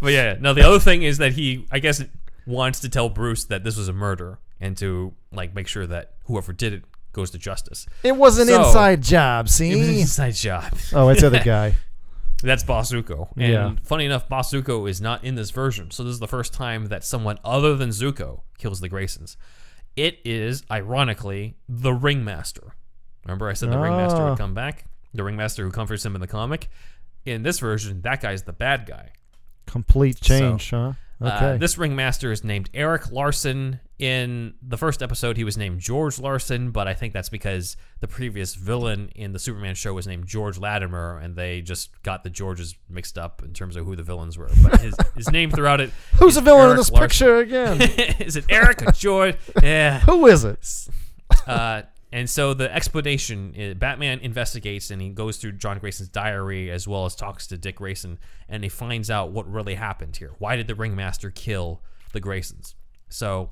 But yeah, now The other thing is that he, I guess, wants to tell Bruce that this was a murder and to like make sure that whoever did it goes to justice. It was an So- inside job. It was an See? inside job. Oh, it's the other <laughs> guy. That's Boss-Zucco. And Yeah. funny enough, Boss Zucco is not in this version. So this is the first time that someone other than Zucco kills the Graysons. It is, ironically, the Ringmaster. Remember I said the Ringmaster Ah. would come back? The Ringmaster who comforts him in the comic? In this version, that guy's the bad guy. Complete change, huh? Uh, Okay. this ringmaster is named Eric Larson. In the first episode, he was named George Larson, but I think that's because the previous villain in the Superman show was named George Latimer, and they just got the Georges mixed up in terms of who the villains were. But his, <laughs> his name throughout it. Who's the villain in this Larson. picture again? <laughs> is it Eric or George? <laughs> Yeah. Who is it? Uh, and so the explanation, uh, Batman investigates and he goes through John Grayson's diary as well as talks to Dick Grayson, and he finds out what really happened here. Why did the Ringmaster kill the Graysons? So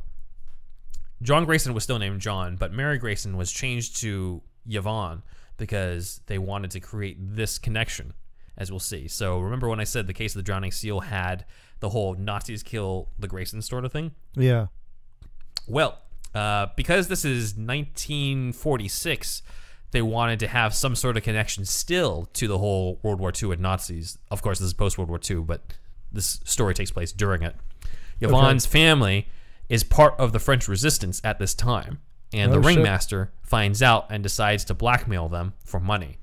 John Grayson was still named John, but Mary Grayson was changed to Yvonne because they wanted to create this connection, as we'll see. So remember when I said the case of the drowning seal had the whole Nazis kill the Graysons sort of thing? Yeah. Well, uh, because this is 1946, they wanted to have some sort of connection still to the whole World War II and Nazis. Of course, this is post World War II, but this story takes place during it. Yvonne's family is part of the French resistance at this time, and the Oh, shit. ringmaster finds out and decides to blackmail them for money.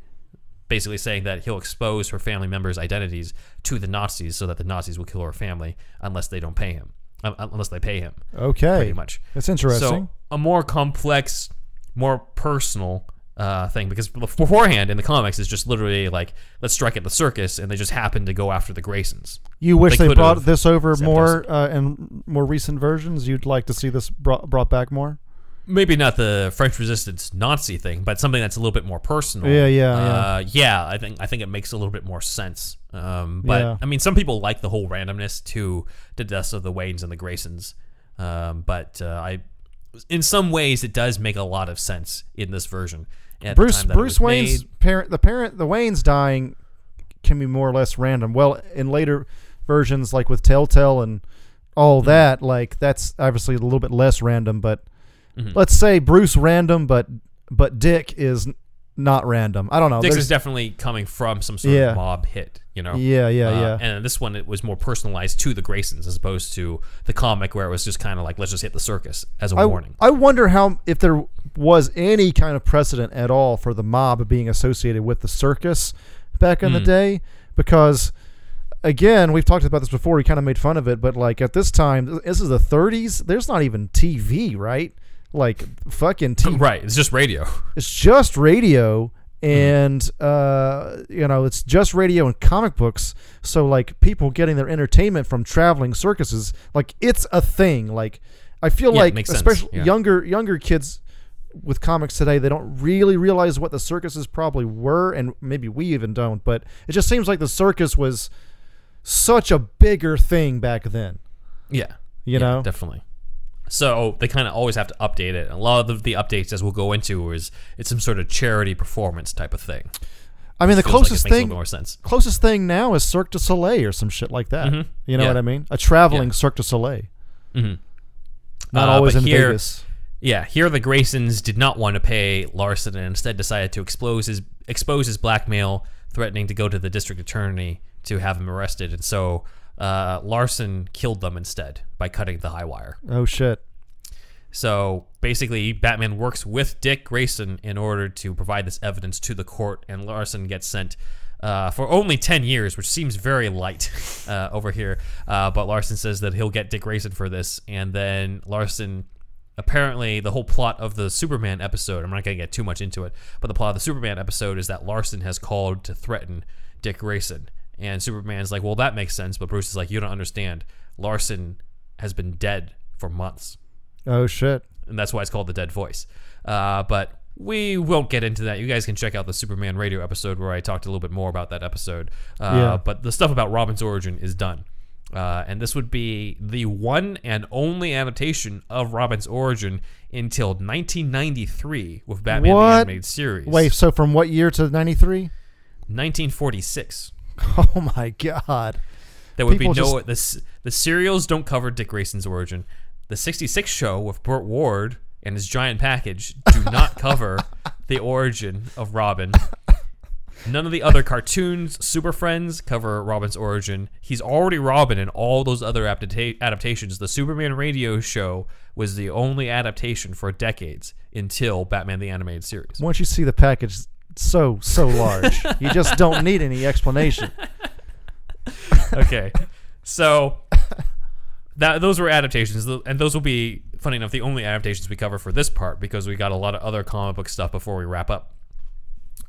Basically, saying that he'll expose her family members' identities to the Nazis so that the Nazis will kill her family unless they don't pay him, unless they pay him Okay. pretty much. That's interesting. So a more complex, more personal uh, thing because beforehand in the comics it's just literally like let's strike at the circus and they just happen to go after the Graysons. you wish they they, brought this over more uh, in more recent versions? You'd like to see this brought, brought back more? Maybe not the French resistance Nazi thing, but something that's a little bit more personal. Yeah, yeah, uh, yeah. I think I think it makes a little bit more sense. Um, but Yeah. I mean, some people like the whole randomness to the deaths of the Waynes and the Graysons. Um, but uh, I, in some ways, it does make a lot of sense in this version. At Bruce Bruce Wayne's made. parent the parent the Wayne's dying can be more or less random. Well, in later versions like with Telltale and all Mm-hmm. that, like that's obviously a little bit less random, but Mhm. let's say Bruce random but but Dick is not random. I don't know. Dick There's- is definitely coming from some sort Yeah. of mob hit, you know. yeah, yeah, Uh, yeah. And this one, it was more personalized to the Graysons as opposed to the comic, where it was just kind of like, let's just hit the circus as a I, warning. I wonder how if there was any kind of precedent at all for the mob being associated with the circus back in the Hmm. day because again we've talked about this before we kind of made fun of it but like at this time this is the 30s there's not even TV right like fucking TV <laughs> Right, it's just radio. it's just radio Hmm. and uh, you know it's just radio and comic books so like people getting their entertainment from traveling circuses like it's a thing like i feel Yeah, like especially yeah. younger younger kids with comics today they don't really realize what the circuses probably were and maybe we even don't but it just seems like the circus was such a bigger thing back then Yeah. You Yeah, know? Definitely. So they kind of always have to update it. A lot of the updates, as we'll go into, is it's some sort of charity performance type of thing. i mean the like closest makes thing more sense. closest thing now is cirque du soleil or some shit like that Mhm. you know Yeah. what i mean a traveling Yeah. cirque du soleil Mhm. not Uh, always in here- vegas Yeah, here the Graysons did not want to pay Larson and instead decided to expose his expose his blackmail, threatening to go to the district attorney to have him arrested. And so uh, Larson killed them instead by cutting the high wire. Oh shit. So basically, Batman works with Dick Grayson in order to provide this evidence to the court, and Larson gets sent uh, for only 10 years, which seems very light <laughs> uh, over here. Uh, but Larson says that he'll get Dick Grayson for this, and then Larson. Apparently, the whole plot of the Superman episode, I'm not going to get too much into it, but the plot of the Superman episode is that Larson has called to threaten Dick Grayson. And Superman's like, well, that makes sense. But Bruce is like, you don't understand. Larson has been dead for months Oh shit. and that's why it's called the Dead Voice. Uh, but we won't get into that. You guys can check out the Superman radio episode where I talked a little bit more about that episode. Uh, Yeah. But the stuff about Robin's origin is done. Uh, and this would be the one and only adaptation of Robin's origin until 1993 with Batman the Animated Series. Wait, so from what year to 93? 1946. <laughs> Oh my god. There would People be no just- the the serials don't cover Dick Grayson's origin. The '66 show with Burt Ward and his giant package do <laughs> not cover the origin of Robin. None of the other cartoons, Super Friends, cover Robin's origin. He's already Robin in all those other adapta- adaptations. The Superman radio show was the only adaptation for decades until Batman the Animated Series. Once you see the package so so large, <laughs> you just don't need any explanation. <laughs> okay. So that those were adaptations, and those will be funny enough the only adaptations we cover for this part because we got a lot of other comic book stuff before we wrap up.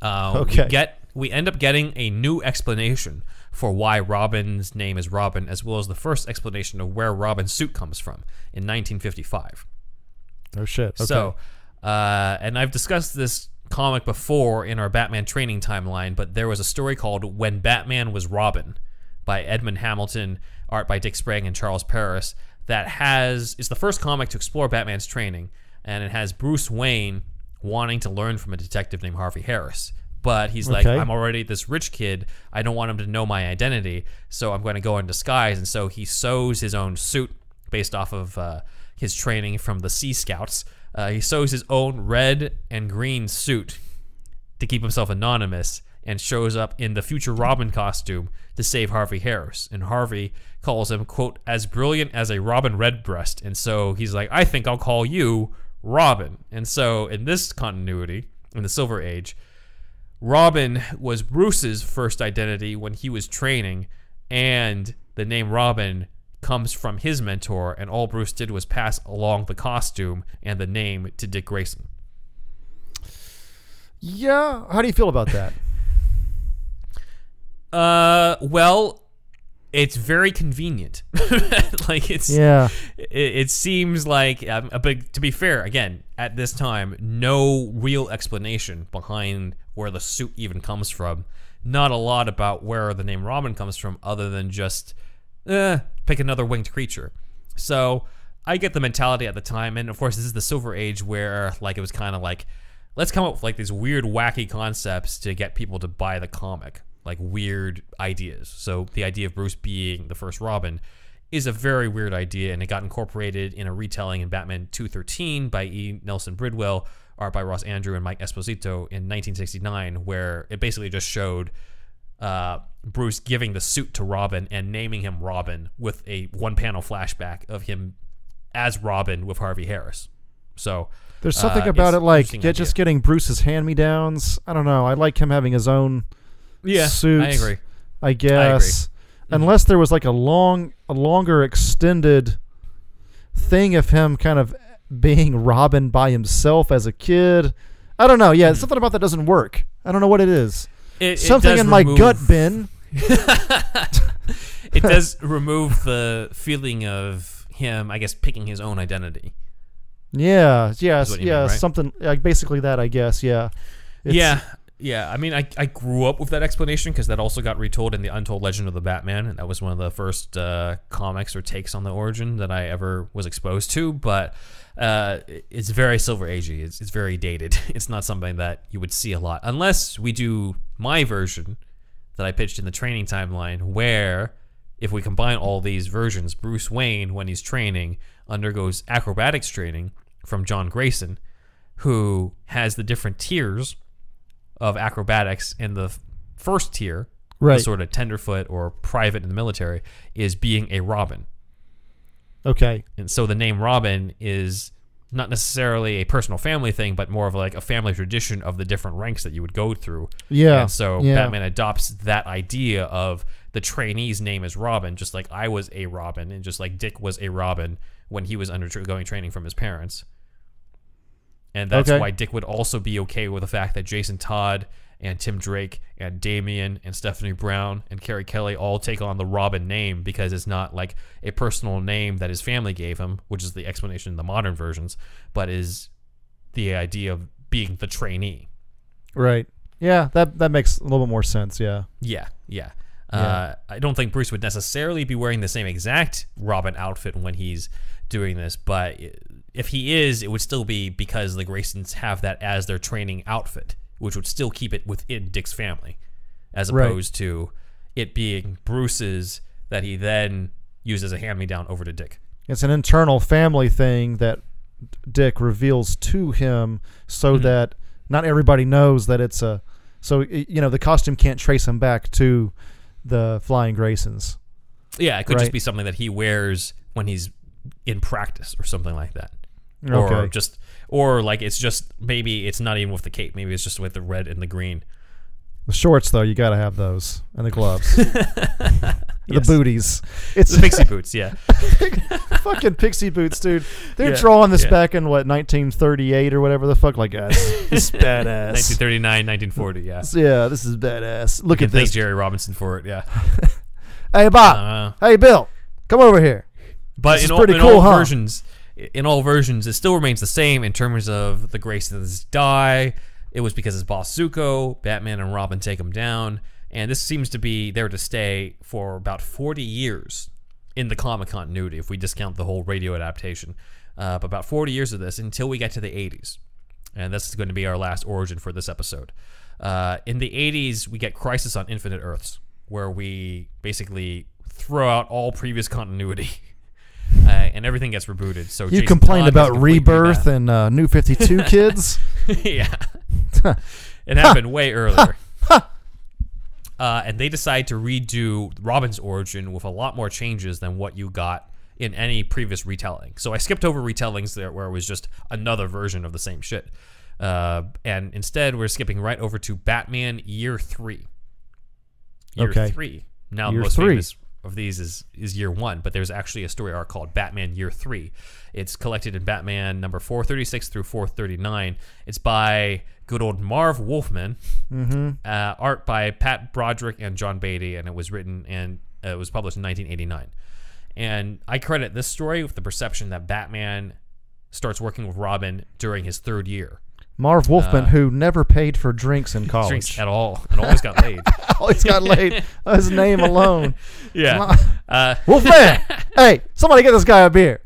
Uh, Okay. We get we end up getting a new explanation for why Robin's name is Robin, as well as the first explanation of where Robin's suit comes from in 1955. Oh shit. Okay. So, uh, and I've discussed this comic before in our Batman training timeline, but there was a story called When Batman Was Robin by Edmund Hamilton, art by Dick Sprang and Charles Paris, that has is the first comic to explore Batman's training, and it has Bruce Wayne wanting to learn from a detective named Harvey Harris. But he's like, I'm already this rich kid. I don't want him to know my identity, so I'm going to go in disguise. And so he sews his own suit based off of uh, his training from the Sea Scouts. Uh, he sews his own red and green suit to keep himself anonymous and shows up in the future Robin costume to save Harvey Harris. And Harvey calls him, quote, as brilliant as a Robin Redbreast. And so he's like, I think I'll call you Robin. And so in this continuity, in the Silver Age, Robin was Bruce's first identity when he was training, and the name Robin comes from his mentor, and all Bruce did was pass along the costume and the name to Dick Grayson. yeah, how do you feel about that? <laughs> Uh, well, it's very convenient. <laughs> like it's yeah. it, it seems like um, a big to be fair again at this time no real explanation behind where the suit even comes from not a lot about where the name robin comes from other than just eh, pick another winged creature. So i get the mentality at the time and of course this is the silver age where like it was kind of like let's come up with like these weird wacky concepts to get people to buy the comic. Like weird ideas. So the idea of bruce being the first robin is a very weird idea, and it got incorporated in a retelling in Batman 213 by E. Nelson Bridwell, art by Ross Andru and Mike Esposito in 1969, where it basically just showed uh, Bruce giving the suit to Robin and naming him Robin with a one panel flashback of him as Robin with Harvey Harris. So There's something uh, about it like just getting Bruce's hand me downs. I don't know. I like him having his own yeah, suit. I agree. I guess. Mm-hmm. Unless there was like a long, a longer extended thing of him kind of being Robin by himself as a kid. I don't know. Yeah, something about that doesn't work. I don't know what it is. It- it something does in my remove- gut bin. <laughs> it does remove the feeling of him, I guess, picking his own identity. Yeah, you yeah, mean, right? something like basically that. I guess. Yeah. It's- yeah, yeah. I mean, I, I grew up with that explanation because that also got retold in the Untold Legend of the Batman, and that was one of the first uh, comics or takes on the origin that I ever was exposed to. But uh, it's very Silver Agey. It's, it's very dated. <laughs> It's not something that you would see a lot unless we do my version that I pitched in the training timeline, where if we combine all these versions, Bruce Wayne, when he's training, undergoes acrobatics training from John Grayson, who has the different tiers of acrobatics. And the first tier, the Right. sort of tenderfoot or private in the military, is being a Robin. Okay. And so the name Robin is not necessarily a personal family thing, but more of like a family tradition of the different ranks that you would go through. Yeah. And so yeah. Batman adopts that idea of the trainee's name is Robin, just like I was a Robin, and just like Dick was a Robin when he was undergoing training from his parents. And that's Okay. why Dick would also be okay with the fact that Jason Todd and Tim Drake and Damian and Stephanie Brown and Carrie Kelly all take on the Robin name because it's not like a personal name that his family gave him, which is the explanation in the modern versions, but is the idea of being the trainee. Right. Yeah, that that makes a little bit more sense. Yeah. Yeah, yeah. Yeah. Uh, I don't think Bruce would necessarily be wearing the same exact Robin outfit when he's doing this, but if he is, it would still be because the Graysons have that as their training outfit, which would still keep it within Dick's family, as Right. opposed to it being Bruce's that he then uses a hand me down over to Dick. It's an internal family thing that Dick reveals to him so Mm-hmm. that not everybody knows that it's a so you know the costume can't trace him back to the Flying Graysons. Yeah, it could Right. just be something that he wears when he's in practice or something like that. Or just or like it's just maybe it's not even with the cape, maybe it's just with the red and the green. The shorts though, you got to have those and the gloves. <laughs> The Yes. booties. It's The pixie <laughs> boots, yeah. <laughs> fucking pixie boots, dude. They're Yeah, drawing this yeah. back in what 1938 or whatever the fuck. Like, guys, this is badass. 1939, 1940, yeah. Yeah, this is badass. Look at this. thank. Jerry Robinson for it, yeah. Hey, Bob. Uh, hey, Bill. Come over here. but This in is all, pretty in cool, all huh? versions, in all versions, it still remains the same in terms of the Graysons die. It was because his boss Zucco, Batman, and Robin take him down, and this seems to be there to stay for about 40 years in the comic continuity, if we discount the whole radio adaptation. Uh, about 40 years of this until we get to the 80s, and this is going to be our last origin for this episode. Uh, in the 80s, we get Crisis on Infinite Earths, where we basically throw out all previous continuity. <laughs> Uh, and everything gets rebooted. So You Jason complained Todd about Rebirth revamp. and uh, New 52 <laughs> Kids. yeah, <laughs> it happened way earlier. Uh, and they decide to redo Robin's origin with a lot more changes than what you got in any previous retelling. So I skipped over retellings there where it was just another version of the same shit. Uh, and instead, we're skipping right over to Batman Year Three. Year Okay. Three. Now Year the most three. famous of these is is Year One, but there's actually a story arc called Batman Year Three. It's collected in Batman number 436 through 439. It's by good old Marv Wolfman. mm-hmm. Uh, art by Pat Broderick and John Beatty, and it was written and uh, it was published in 1989. And I credit this story with the perception that Batman starts working with Robin during his third year. Marv Wolfman, Uh, who never paid for drinks in <laughs> college. Drinks at all and always got laid. <laughs> Always got <laughs> laid. His name alone. yeah. Uh, Wolfman! hey, somebody get this guy a beer.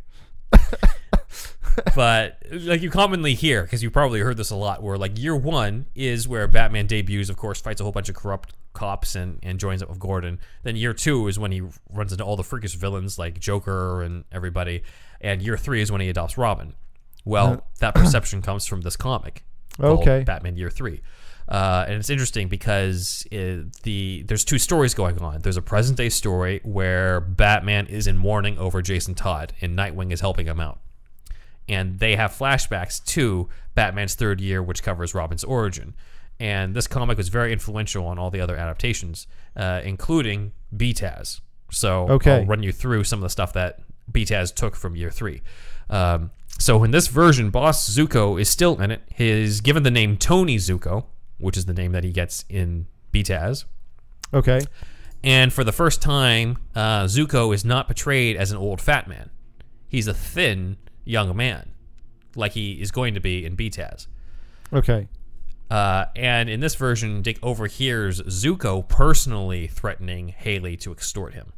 but like you commonly hear, because you probably heard this a lot, where like year one is where Batman debuts, of course, fights a whole bunch of corrupt cops and, and joins up with Gordon. Then year two is when he runs into all the freakish villains like Joker and everybody. And year three is when he adopts Robin. Well, that <clears throat> perception comes from this comic. Okay. Batman Year Three. Uh, and it's interesting because it, the there's two stories going on. There's a present day story where Batman is in mourning over Jason Todd, and Nightwing is helping him out. And they have flashbacks to Batman's third year, which covers Robin's origin. And this comic was very influential on all the other adaptations, uh, including BTAS. So Okay. I'll run you through some of the stuff that BTAS took from year three. Um, so in this version, Boss Zucco is still in it. He's given the name Tony Zucco, which is the name that he gets in BTAS. Okay. And for the first time, uh, Zucco is not portrayed as an old fat man. He's a thin young man, like he is going to be in BTAS. Okay. Uh, and in this version, Dick overhears Zucco personally threatening Haly to extort him,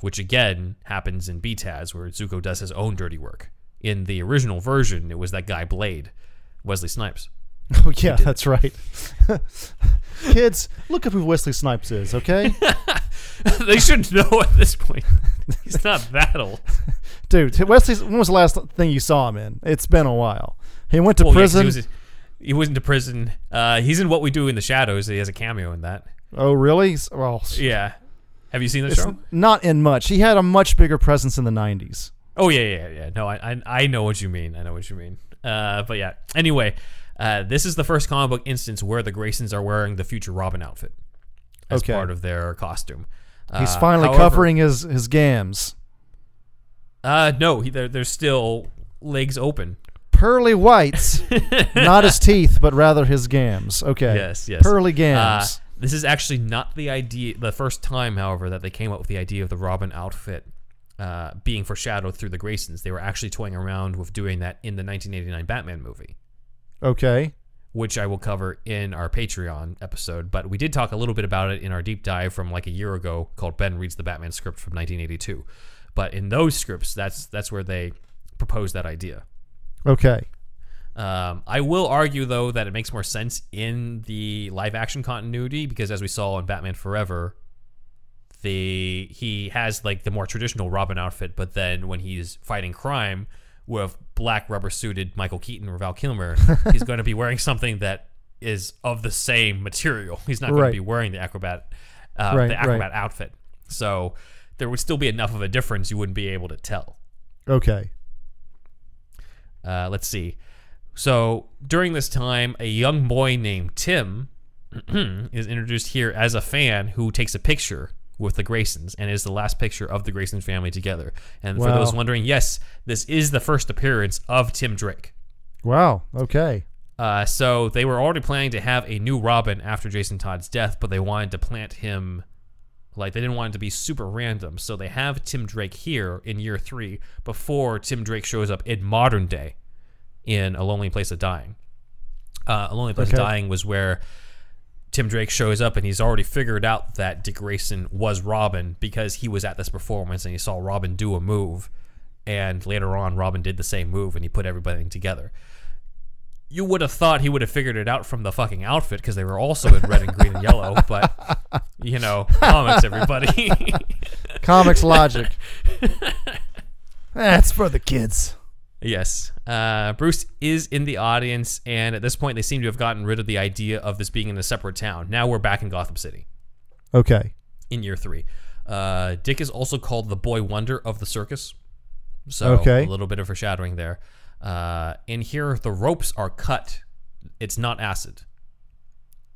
which again happens in BTAS, where Zucco does his own dirty work. In the original version, it was that guy Blade, Wesley Snipes. <laughs> Oh yeah, that's right. <laughs> Kids, look up who Wesley Snipes is. Okay, <laughs> they should know at this point. He's not that old. dude. Wesley, when was the last thing you saw him in? It's been a while. He went to Well, yeah, prison. he, was, went into prison. Uh, he's in What We Do in the Shadows. He has a cameo in that. oh really? Well, Yeah. Have you seen the show? not in much. He had a much bigger presence in the '90s. Oh yeah, yeah, yeah. No, I, I, I know what you mean. I know what you mean. Uh, but yeah. Anyway, uh, this is the first comic book instance where the Graysons are wearing the future Robin outfit as Okay. part of their costume. He's Uh, finally however- covering his his gams. Uh, no, he, they're, they're still legs open. Pearly whites, <laughs> not his teeth, but rather his gams. Okay. Yes, yes. Pearly Uh, gams. this is actually not the idea. The first time, however, that they came up with the idea of the Robin outfit uh, being foreshadowed through the Graysons. They were actually toying around with doing that in the 1989 Batman movie. okay. which I will cover in our Patreon episode. But we did talk a little bit about it in our deep dive from like a year ago called Ben Reads the Batman script from 1982. But in those scripts, that's that's where they proposed that idea. Okay. Um, I will argue though that it makes more sense in the live action continuity because as we saw in Batman Forever, the he has like the more traditional Robin outfit, but then when he's fighting crime with black rubber suited Michael Keaton or Val Kilmer, <laughs> he's going to be wearing something that is of the same material. He's not going Right. to be wearing the acrobat uh, Right, the right. acrobat outfit. So there would still be enough of a difference you wouldn't be able to tell. Okay. Uh, let's see. So during this time, a young boy named Tim <clears throat> is introduced here as a fan who takes a picture with the Graysons and is the last picture of the Grayson family together. And for those wondering, yes, this is the first appearance of Tim Drake. Wow. Okay. Uh, so they were already planning to have a new Robin after Jason Todd's death, but they wanted to plant him like they didn't want it to be super random. So they have Tim Drake here in year three before Tim Drake shows up in modern day in A Lonely Place of Dying. Uh, A Lonely Place Okay. of Dying was where Tim Drake shows up and he's already figured out that Dick Grayson was Robin because he was at this performance and he saw Robin do a move. And later on, Robin did the same move and he put everything together you would have thought he would have figured it out from the fucking outfit because they were also in red and green and yellow. But <laughs> you know, comics, everybody. Comics logic. <laughs> That's for the kids. yes, uh, Bruce is in the audience, and at this point, they seem to have gotten rid of the idea of this being in a separate town. Now we're back in Gotham City Okay. in year three. Uh, Dick is also called the Boy Wonder of the circus. So Okay. a little bit of foreshadowing there. Uh, in here, the ropes are cut. It's not acid.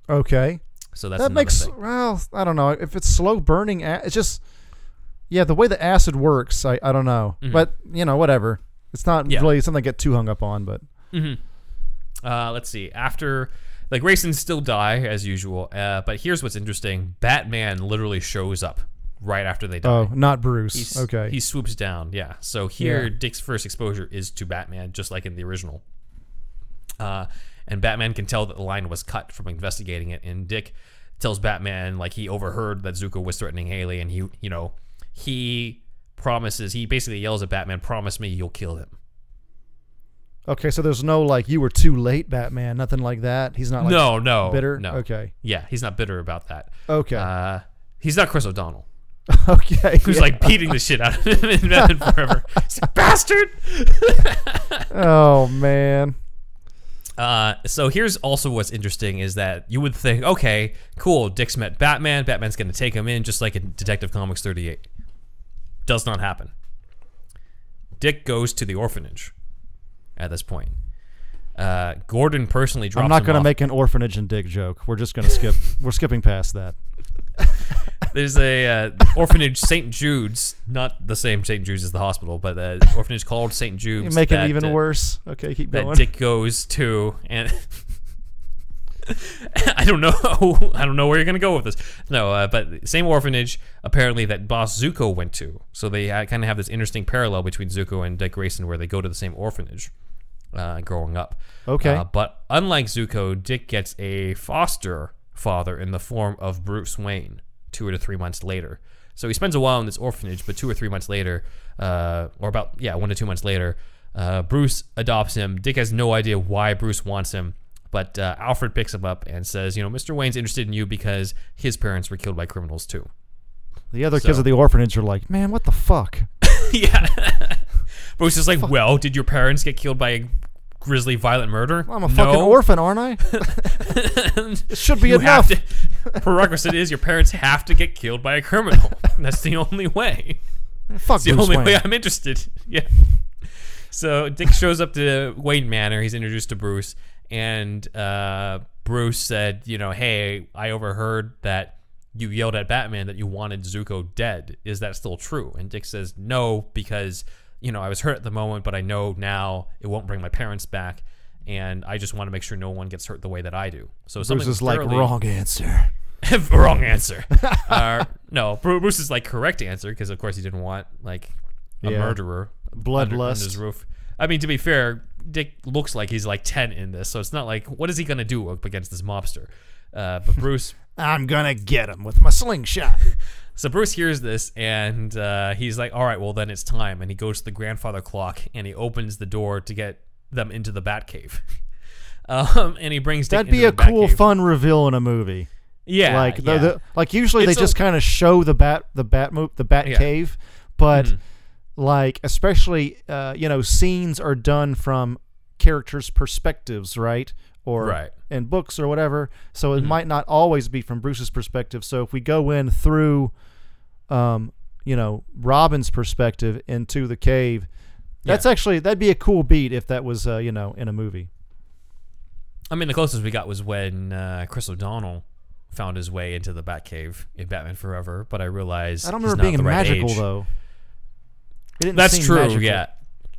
Okay. So that's that makes thing. well. I don't know if it's slow burning. It's just yeah, the way the acid works. I, I don't know, but you know whatever. It's not Mm-hmm. Yeah. really something to get too hung up on. But Uh, let's see. After like Graysons still die as usual, uh, but here's what's interesting: Batman literally shows up right after they die. oh, not Bruce. He's- okay. He swoops down. Yeah. So here, Yeah. Dick's first exposure is to Batman, just like in the original. Uh, and Batman can tell that the line was cut from investigating it. And Dick tells Batman like he overheard that Zucco was threatening Haly, and he, you know, he promises. He basically yells at Batman, "Promise me you'll kill him." Okay, so there's no like you were too late, Batman. Nothing like that. He's not like no, no, bitter. No. Okay. Yeah, he's not bitter about that. Okay. Uh, he's not Chris O'Donnell, <laughs> okay. who's yeah. like beating the shit out of him in Batman Forever. <laughs> Like, bastard. <laughs> oh man. Uh, so here's also what's interesting is that you would think, okay, cool, Dick's met Batman. Batman's going to take him in, just like in Detective Comics 38. Does not happen. Dick goes to the orphanage at this point. Uh, Gordon personally drops I'm not going to make an orphanage and Dick joke. We're just going to skip. <laughs> we're skipping past that. <laughs> There's a uh, orphanage, St. Jude's, not the same St. Jude's as the hospital, but an orphanage called St. Jude's. You make it even uh, worse. Okay, keep that going. Dick goes to, and <laughs> <laughs> I don't know, <laughs> I don't know where you're gonna go with this. No, uh, but same orphanage apparently that Boss Zucco went to. So they uh, kind of have this interesting parallel between Zucco and Dick Grayson, where they go to the same orphanage uh, growing up. Okay. Uh, but unlike Zucco, Dick gets a foster father in the form of Bruce Wayne two or three months later. So he spends a while in this orphanage, but two or three months later, uh, or about, yeah, one to two months later, uh, Bruce adopts him. Dick has no idea why Bruce wants him, but uh, Alfred picks him up and says, you know, Mr. Wayne's interested in you because his parents were killed by criminals too. the other kids so- of the orphanage are like, man, what the fuck? <laughs> yeah. <laughs> Bruce is like, well, did your parents get killed by a grisly, violent murder? I'm a fucking orphan, aren't I? <laughs> it should be you enough. to. Prerequisite is your parents have to get killed by a criminal. That's the only way. Fuck It's the Bruce only Wayne. way I'm interested. Yeah. So Dick shows up to Wayne Manor. He's introduced to Bruce, and uh, Bruce said, "You know, hey, I overheard that you yelled at Batman that you wanted Zucco dead. Is that still true?" And Dick says, "No, because you know I was hurt at the moment, but I know now it won't bring my parents back." And I just want to make sure no one gets hurt the way that I do. So Bruce something is like wrong answer. <laughs> Wrong answer. <laughs> uh, no, Bruce is like correct answer because of course he didn't want like a Yeah. murderer under, under Bloodlust. his roof. I mean, to be fair, Dick looks like he's like ten in this, so it's not like what is he gonna do up against this mobster? Uh, but <laughs> Bruce, I'm gonna get him with my slingshot. <laughs> so Bruce hears this and uh, he's like, "All right, well then it's time." And he goes to the grandfather clock and he opens the door to get them into the Batcave. <laughs> Um, and he brings Dick That'd be a cool, Batcave. fun reveal in a movie. Yeah, like the, yeah. the like usually It's they a- just kind of show the bat the bat mo- the bat Yeah. cave, but Mhm. Like especially uh, you know scenes are done from characters' perspectives, right? Or Right. in books or whatever. So it Mhm. might not always be from Bruce's perspective. So if we go in through, um, you know, Robin's perspective into the cave, that's actually that'd be a cool beat if that was uh, you know in a movie. I mean, the closest we got was when uh, Chris O'Donnell found his way into the Batcave in Batman Forever, but I realized I don't remember not being magical age. though. That's true. Yeah,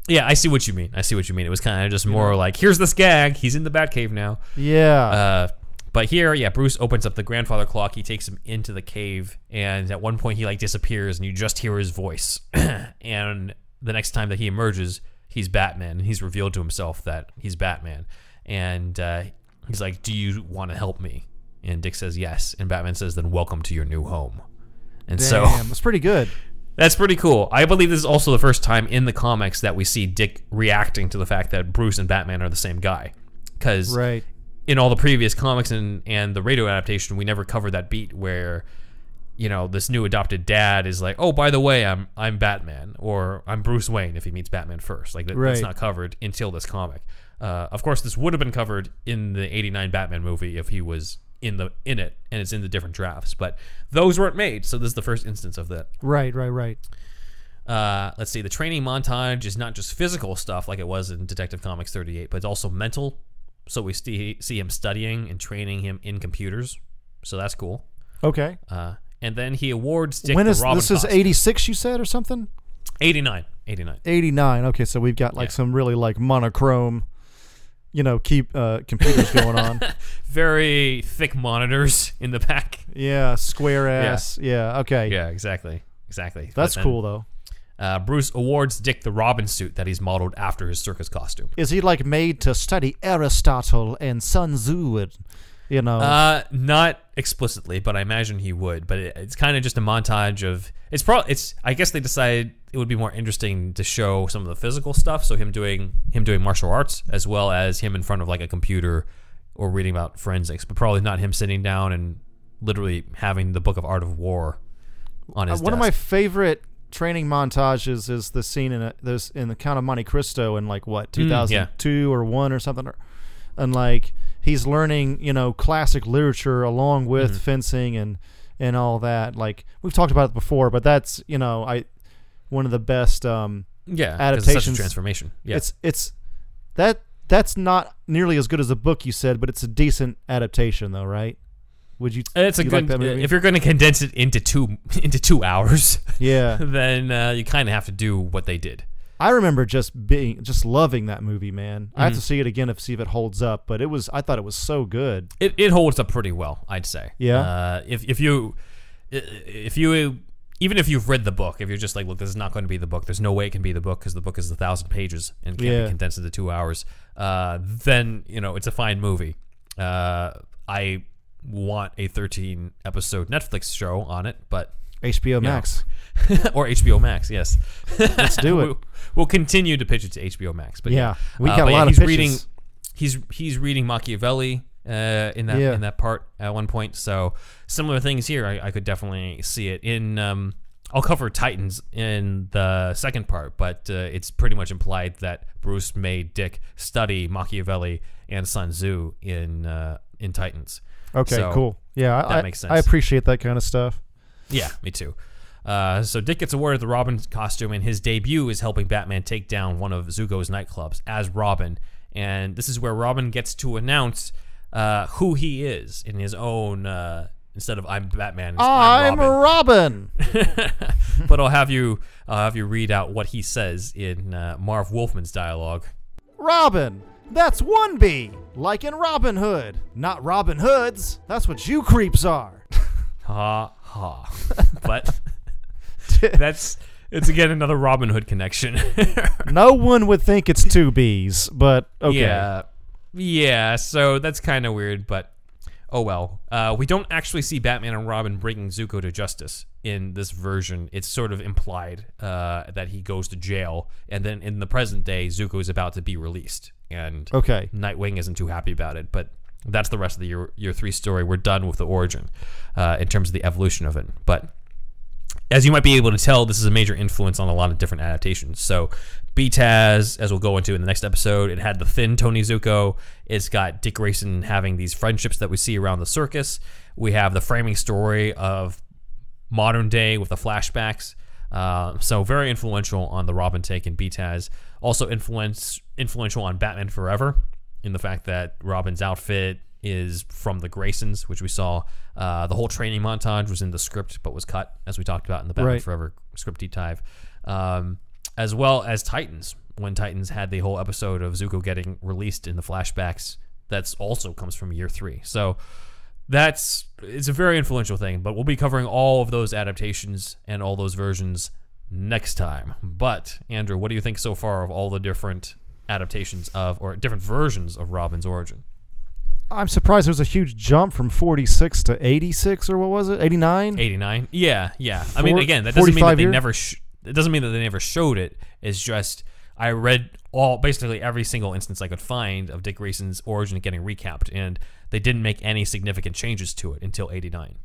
yeah. I see what you mean. I see what you mean. It was kind of just more like, here's this gag. He's in the Batcave now. Yeah. Uh, but here, yeah, Bruce opens up the grandfather clock. He takes him into the cave, and at one point he like disappears, and you just hear his voice. <clears throat> and the next time that he emerges, he's Batman. And he's revealed to himself that he's Batman, and uh, he's like, "Do you want to help me?" And Dick says yes, and Batman says, "Then welcome to your new home." And so Damn, that's pretty good. <laughs> that's pretty cool. I believe this is also the first time in the comics that we see Dick reacting to the fact that Bruce and Batman are the same guy. Because Right. in all the previous comics and, and the radio adaptation, we never covered that beat where, you know, this new adopted dad is like, oh, by the way, I'm I'm Batman or I'm Bruce Wayne if he meets Batman first. Like that, that's not covered until this comic. Uh, of course, this would have been covered in the '89 Batman movie if he was in the in it, and it's in the different drafts. But those weren't made, so this is the first instance of that. Right, right, right. Uh, let's see. The training montage is not just physical stuff like it was in Detective Comics 38, but it's also mental. So we see, see him studying and training him in computers. So that's cool. Okay. Uh, and then he awards Dick when is this is 86 you said or something? 89. 89. 89. Okay, so we've got like Yeah. some really like monochrome you know, keep uh, computers going on. <laughs> Very thick monitors in the back. Yeah, square ass. Yeah, yeah okay. Yeah, exactly. Exactly. That's then, cool though. Uh, Bruce awards Dick the Robin suit that he's modeled after his circus costume. Is he like made to study Aristotle and Sun Tzu? And, You know, Uh, not explicitly, but I imagine he would. But it, it's kind of just a montage of. It's probably. It's. I guess they decided it would be more interesting to show some of the physical stuff. So him doing him doing martial arts as well as him in front of like a computer or reading about forensics, but probably not him sitting down and literally having the Book of Art of War on Uh, his. one of my favorite training montages is the scene in a, those in the Count of Monte Cristo in like what Mm, yeah. 2002 or one or something, and like he's learning you know classic literature along with Mm-hmm. fencing and and all that. Like we've talked about it before, but that's you know I one of the best. Um, yeah 'cause it's adaptations- transformation. Yeah. It's it's that that's not nearly as good as the book you said, but it's a decent adaptation though, right? Would you? it's a you good. like movie? if you're going to condense it into two <laughs> into two hours, yeah. <laughs> then uh, you kind of have to do what they did. I remember just being just loving that movie, man. I have Mm-hmm. to see it again to see if it holds up, but it was I thought it was so good. It, it holds up pretty well, I'd say. Yeah? Uh, if if you if you even if you've read the book, if you're just like, look, this is not going to be the book. There's no way it can be the book because the book is a thousand pages and can't Yeah. be condensed into two hours. Uh, then you know it's a fine movie. Uh, I want a 13 episode Netflix show on it, but HBO Max. <laughs> or HBO Max. Yes, Let's do it. <laughs> we'll, continue to pitch it to HBO Max. But Yeah, we Uh, got a but yeah, lot of he's pitches. reading. He's he's reading Machiavelli uh, in that Yeah. in that part at one point. So similar things here. I, I could definitely see it in. Um, I'll cover Titans in the second part, but uh, it's pretty much implied that Bruce made Dick study Machiavelli and Sun Tzu in uh, in Titans. Okay, So, cool. Yeah, that I- makes sense. I appreciate that kind of stuff. Yeah, me too. Uh, so Dick gets awarded the Robin costume, and his debut is helping Batman take down one of Zucco's nightclubs as Robin. And this is where Robin gets to announce uh, who he is in his own. Uh, instead of I'm Batman, it's I'm Robin. Robin. <laughs> but I'll have you I'll have you read out what he says in uh, Marv Wolfman's dialogue. Robin. That's one B, like in Robin Hood. Not Robin Hoods. That's what you creeps are. Ha ha. <laughs> but <laughs> that's it's again another Robin Hood connection. no one would think it's two B's, but okay. Yeah. Yeah, so that's kind of weird, but oh well. Uh, we don't actually see Batman and Robin bringing Zucco to justice in this version. It's sort of implied uh, that he goes to jail, and then in the present day, Zucco is about to be released, and Okay. Nightwing isn't too happy about it, but that's the rest of the year, year three story. We're done with the origin uh, in terms of the evolution of it. But as you might be able to tell, this is a major influence on a lot of different adaptations. So, BTAS, as we'll go into in the next episode, it had the thin Tony Zucco. It's got Dick Grayson having these friendships that we see around the circus. We have the framing story of modern day with the flashbacks. Uh, so very influential on the Robin take and BTAS. Also influence influential on Batman Forever in the fact that Robin's outfit is from the Graysons, which we saw. Uh, the whole training montage was in the script, but was cut, as we talked about in the Batman Right. Forever script deep dive. Um, as well as Titans, when Titans had the whole episode of Zucco getting released in the flashbacks, that's also comes from year three. So that's it's a very influential thing but we'll be covering all of those adaptations and all those versions next time but andrew what do you think so far of all the different adaptations of or different versions of robin's origin I'm surprised there's a huge jump from 46 to 86 or what was it? 89? 89 yeah yeah i mean again that doesn't mean that 45 they year? never sh- it doesn't mean that they never showed it it's just i read all basically every single instance i could find of dick grayson's origin getting recapped and they didn't make any significant changes to it until 89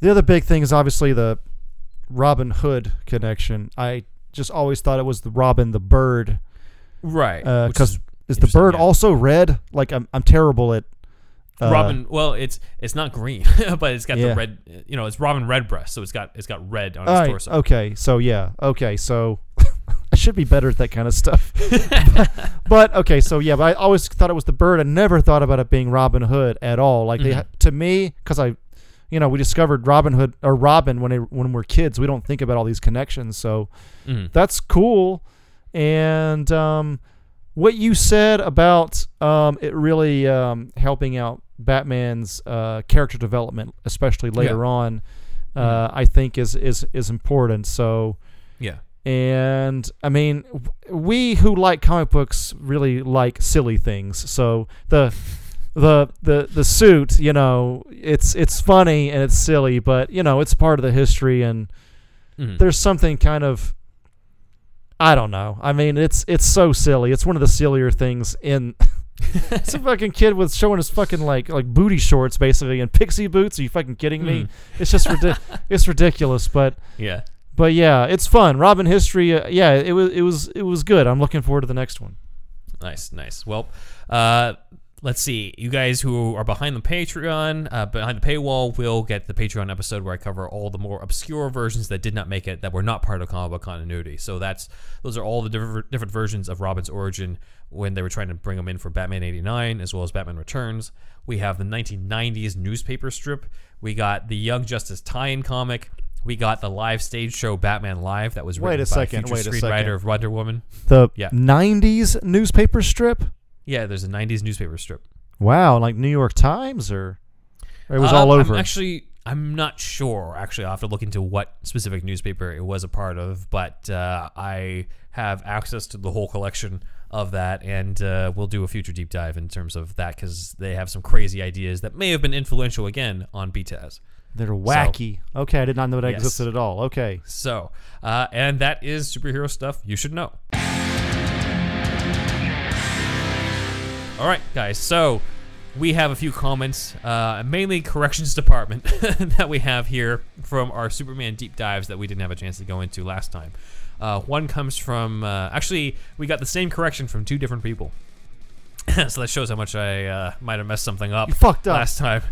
The other big thing is obviously the Robin Hood connection. I just always thought it was the Robin the bird right because which is, the bird yeah. also red? Like I'm I'm terrible at uh, Robin. Well, it's it's not green, <laughs> but it's got Yeah. the red. You know, it's Robin Redbreast, so it's got it's got red on its right, torso. okay, so yeah, okay, so <laughs> I should be better at that kind of stuff. <laughs> but okay, so yeah, but I always thought it was the bird. I never thought about it being Robin Hood at all. Like they Mhm. ha- to me, because I, you know, we discovered Robin Hood or Robin when they, when we're kids. We don't think about all these connections, so Mhm. that's cool. And um, what you said about um, it really um, helping out Batman's uh, character development, especially later on, uh, I think is is is important. So. Yeah. And I mean, we who like comic books really like silly things. So the the the the suit, you know, it's it's funny and it's silly, but you know, it's part of the history and Mhm. there's something kind of I don't know. I mean, it's it's so silly. It's one of the sillier things in <laughs> it's a fucking kid with showing his fucking like like booty shorts basically and pixie boots. Are you fucking kidding me? Mm. It's just ridi- <laughs> it's ridiculous, but yeah. but yeah, it's fun. Robin History, uh, yeah, it was it was it was good. I'm looking forward to the next one. Nice, nice. Well, uh, let's see. You guys who are behind the Patreon, uh, behind the paywall, will get the Patreon episode where I cover all the more obscure versions that did not make it, that were not part of comic book continuity. So that's those are all the different different versions of Robin's origin when they were trying to bring him in for Batman '89 as well as Batman Returns. We have the 1990s newspaper strip. We got the Young Justice tie-in comic. We got the live stage show Batman Live that was Wait written a by second, future wait a screenwriter second. of Wonder Woman. The Yeah. 90s newspaper strip? Yeah, there's a 90s newspaper strip. Wow, like New York Times or, or it was Um, all over. I'm actually, I'm not sure. Actually, I'll have to look into what specific newspaper it was a part of, but uh, I have access to the whole collection of that, and uh, we'll do a future deep dive in terms of that because they have some crazy ideas that may have been influential again on BTAS. They're wacky. okay, I did not know that Yes. existed at all. Okay. So, uh, and that is superhero stuff you should know. All right, guys. So we have a few comments, uh, mainly corrections department, <laughs> that we have here from our Superman deep dives that we didn't have a chance to go into last time. Uh, one comes from uh, actually we got the same correction from two different people. <laughs> so that shows how much I uh, might have messed something up You fucked up. last time.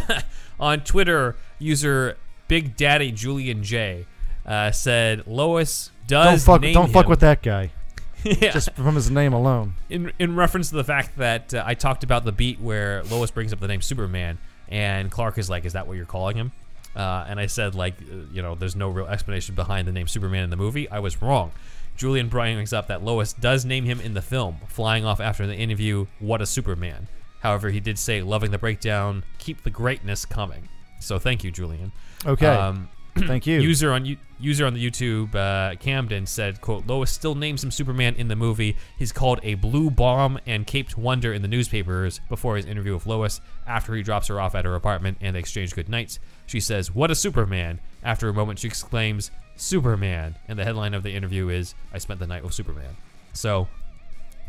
<laughs> On Twitter, user Big Daddy Julian J uh, said Lois Don't does fuck name don't fuck with that guy. <laughs> yeah. Just from his name alone. in in reference to the fact that uh, I talked about the beat where Lois brings up the name Superman and Clark is like, "Is that what you're calling him?" Uh, and I said like, uh, you know, there's no real explanation behind the name Superman in the movie. I was wrong. Julian brings up that Lois does name him in the film, flying off after the interview. What a Superman! However, he did say, "Loving the breakdown, keep the greatness coming." So thank you, Julian. Okay. Um, <clears throat> Thank you. User on user on the YouTube, uh, Camden said, "quote Lois still names him Superman in the movie. He's called a blue bomb and caped wonder in the newspapers before his interview with Lois. After he drops her off at her apartment and they exchange good nights, she says, "What a Superman!" After a moment, she exclaims, "Superman!" And the headline of the interview is, "I spent the night with Superman." So,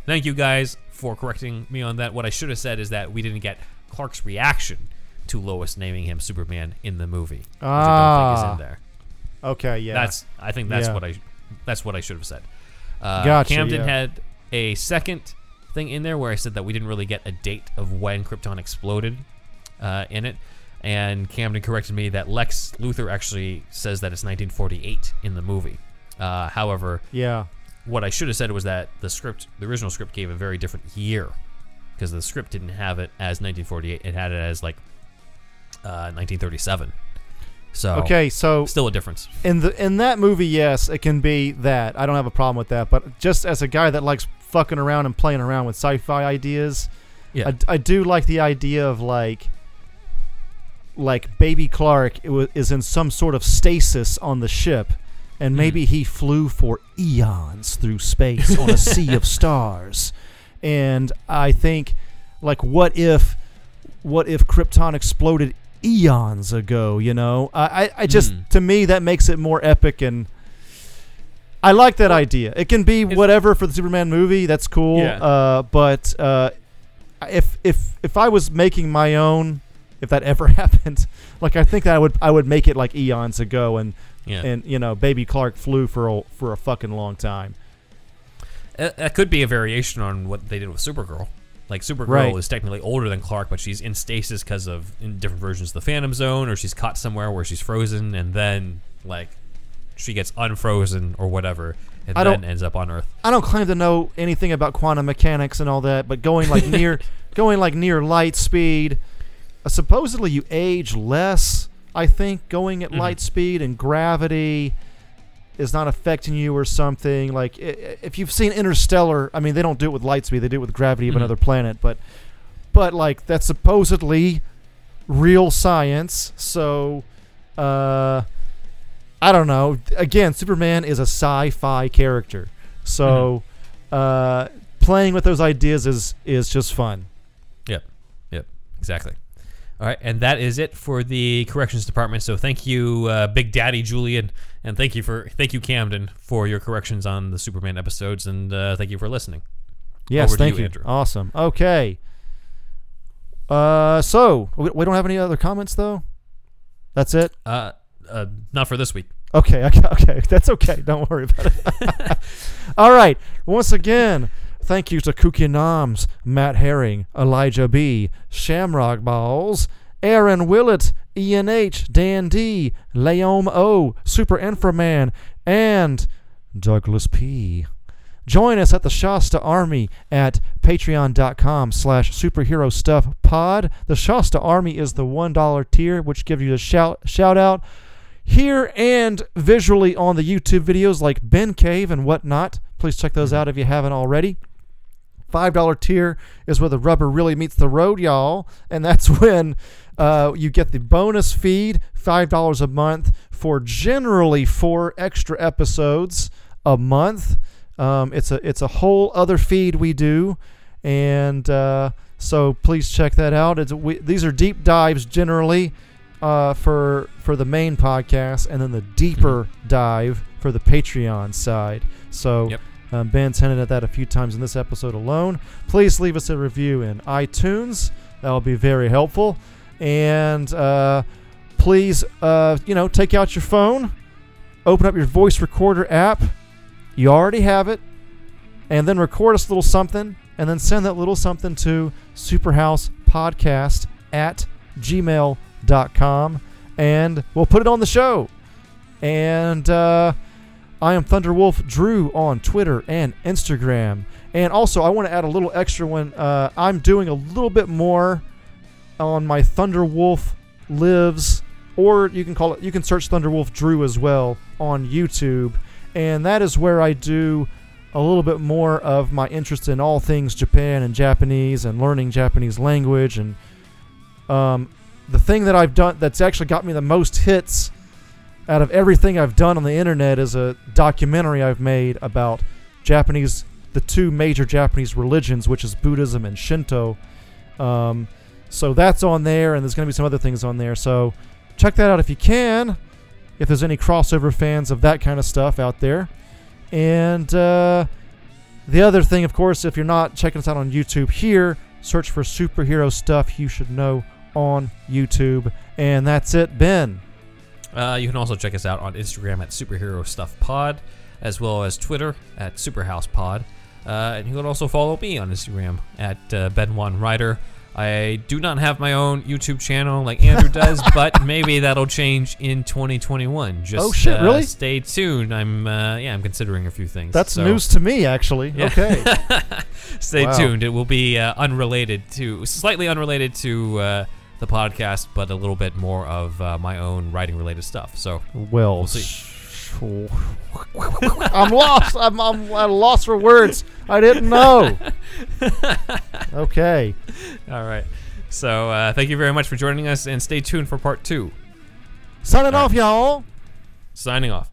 thank you guys for correcting me on that. What I should have said is that we didn't get Clark's reaction to Lois naming him Superman in the movie, which I don't think is Ah. in there. okay, yeah. That's I think that's Yeah. what I that's what I should have said. Uh, Gotcha, Camden yeah. had a second thing in there where I said that we didn't really get a date of when Krypton exploded uh, in it, and Camden corrected me that Lex Luthor actually says that it's 1948 in the movie. Uh, however, yeah. what I should have said was that the script, the original script, gave a very different year because the script didn't have it as 1948; it had it as like uh, 1937. So Okay, so still a difference. in the in that movie, yes, it can be that. I don't have a problem with that. But just as a guy that likes fucking around and playing around with sci-fi ideas, Yeah. I, I do like the idea of like like baby Clark is in some sort of stasis on the ship and maybe he flew for eons through space on a <laughs> sea of stars and I think like what if what if Krypton exploded eons ago you know I I, just Hmm. to me that makes it more epic and I like that idea. It can be whatever for the Superman movie. That's cool. Yeah. Uh, but uh, if if if I was making my own, if that <laughs> ever happened, like I think that I would I would make it like eons ago, and Yeah. and you know, Baby Clark flew for a, for a fucking long time. That could be a variation on what they did with Supergirl. Like Supergirl Right. is technically older than Clark, but she's in stasis because of in different versions of the Phantom Zone, or she's caught somewhere where she's frozen, and then like she gets unfrozen or whatever, and I then ends up on Earth. I don't claim to know anything about quantum mechanics and all that, but going like <laughs> near going like near light speed, uh, supposedly you age less. I think going at Mhm. light speed and gravity is not affecting you or something. Like if you've seen Interstellar, I mean they don't do it with light speed; they do it with gravity of Mhm. another planet. But but like that's supposedly real science. So uh, I don't know. Again, Superman is a sci-fi character, so uh, playing with those ideas is is just fun. Yep. Yep. Exactly. All right, and that is it for the corrections department. So thank you, uh, Big Daddy Julian, and thank you for thank you Camden for your corrections on the Superman episodes, and uh, thank you for listening. Yes, Over thank you, you. Andrew. Awesome. Okay. Uh, so we, we don't have any other comments though. That's it. Uh, uh, not for this week. Okay, okay, <laughs> okay. That's okay. Don't worry about it. <laughs> All right. Once again, thank you to Kooky Noms, Matt Herring, Elijah B, Shamrock Balls, Aaron Willett, Ian H, Dan D, Leom O, Super Inframan, and Douglas P. Join us at the Shasta Army at patreon.com slash superhero stuff pod. The Shasta Army is the $1 tier, which gives you a shout, shout out here and visually on the YouTube videos like Ben Cave and whatnot. Please check those out if you haven't already. $5 tier is where the rubber really meets the road, y'all. And that's <laughs> when uh, you get the bonus feed, $5 a month, for generally four extra episodes a month. Um, it's a it's a whole other feed we do, and uh, so please check that out. It's, we, these are deep dives generally uh, for for the main podcast, and then the deeper dive for the Patreon side. So Yep. um, Ben's hinted at that a few times in this episode alone. Please leave us a review in iTunes. That will be very helpful. And uh, please, uh, you know, take out your phone, open up your voice recorder app. You already have it, and then record us a little something, and then send that little something to superhousepodcast at gmail.com, and we'll put it on the show. And uh, I am Thunderwolf Drew on Twitter and Instagram. And also, I want to add a little extra one. Uh, I'm doing a little bit more on my Thunderwolf Lives, or you can call it, you can search Thunderwolf Drew as well on YouTube. And that is where I do a little bit more of my interest in all things Japan and Japanese and learning Japanese language. And um, the thing that I've done that's actually got me the most hits out of everything I've done on the internet is a documentary I've made about Japanese, the two major Japanese religions, which is Buddhism and Shinto. Um, so that's on there, and there's going to be some other things on there. So check that out if you can, if there's any crossover fans of that kind of stuff out there. And uh, the other thing, of course, if you're not checking us out on YouTube here, search for superhero stuff you should know on YouTube. And that's it, Ben. Uh, you can also check us out on Instagram at Superhero Stuff Pod, as well as Twitter at Superhouse Pod. Uh, and you can also follow me on Instagram at uh, Ben One Rider. I do not have my own YouTube channel like Andrew <laughs> does, but maybe that'll change in 2021. Just Oh, shit, uh, really? Stay tuned. I'm uh, yeah, I'm considering a few things. That's so news to me, actually. Yeah. Okay. <laughs> Stay Wow. tuned. It will be uh, unrelated to, slightly unrelated to uh, the podcast, but a little bit more of uh, my own writing related stuff. So well, We'll see. <laughs> I'm lost. I'm, I'm at a loss for words. I didn't know. <laughs> Okay. All right. So uh, thank you very much for joining us, and stay tuned for part two. Signing All off, y'all. Signing off.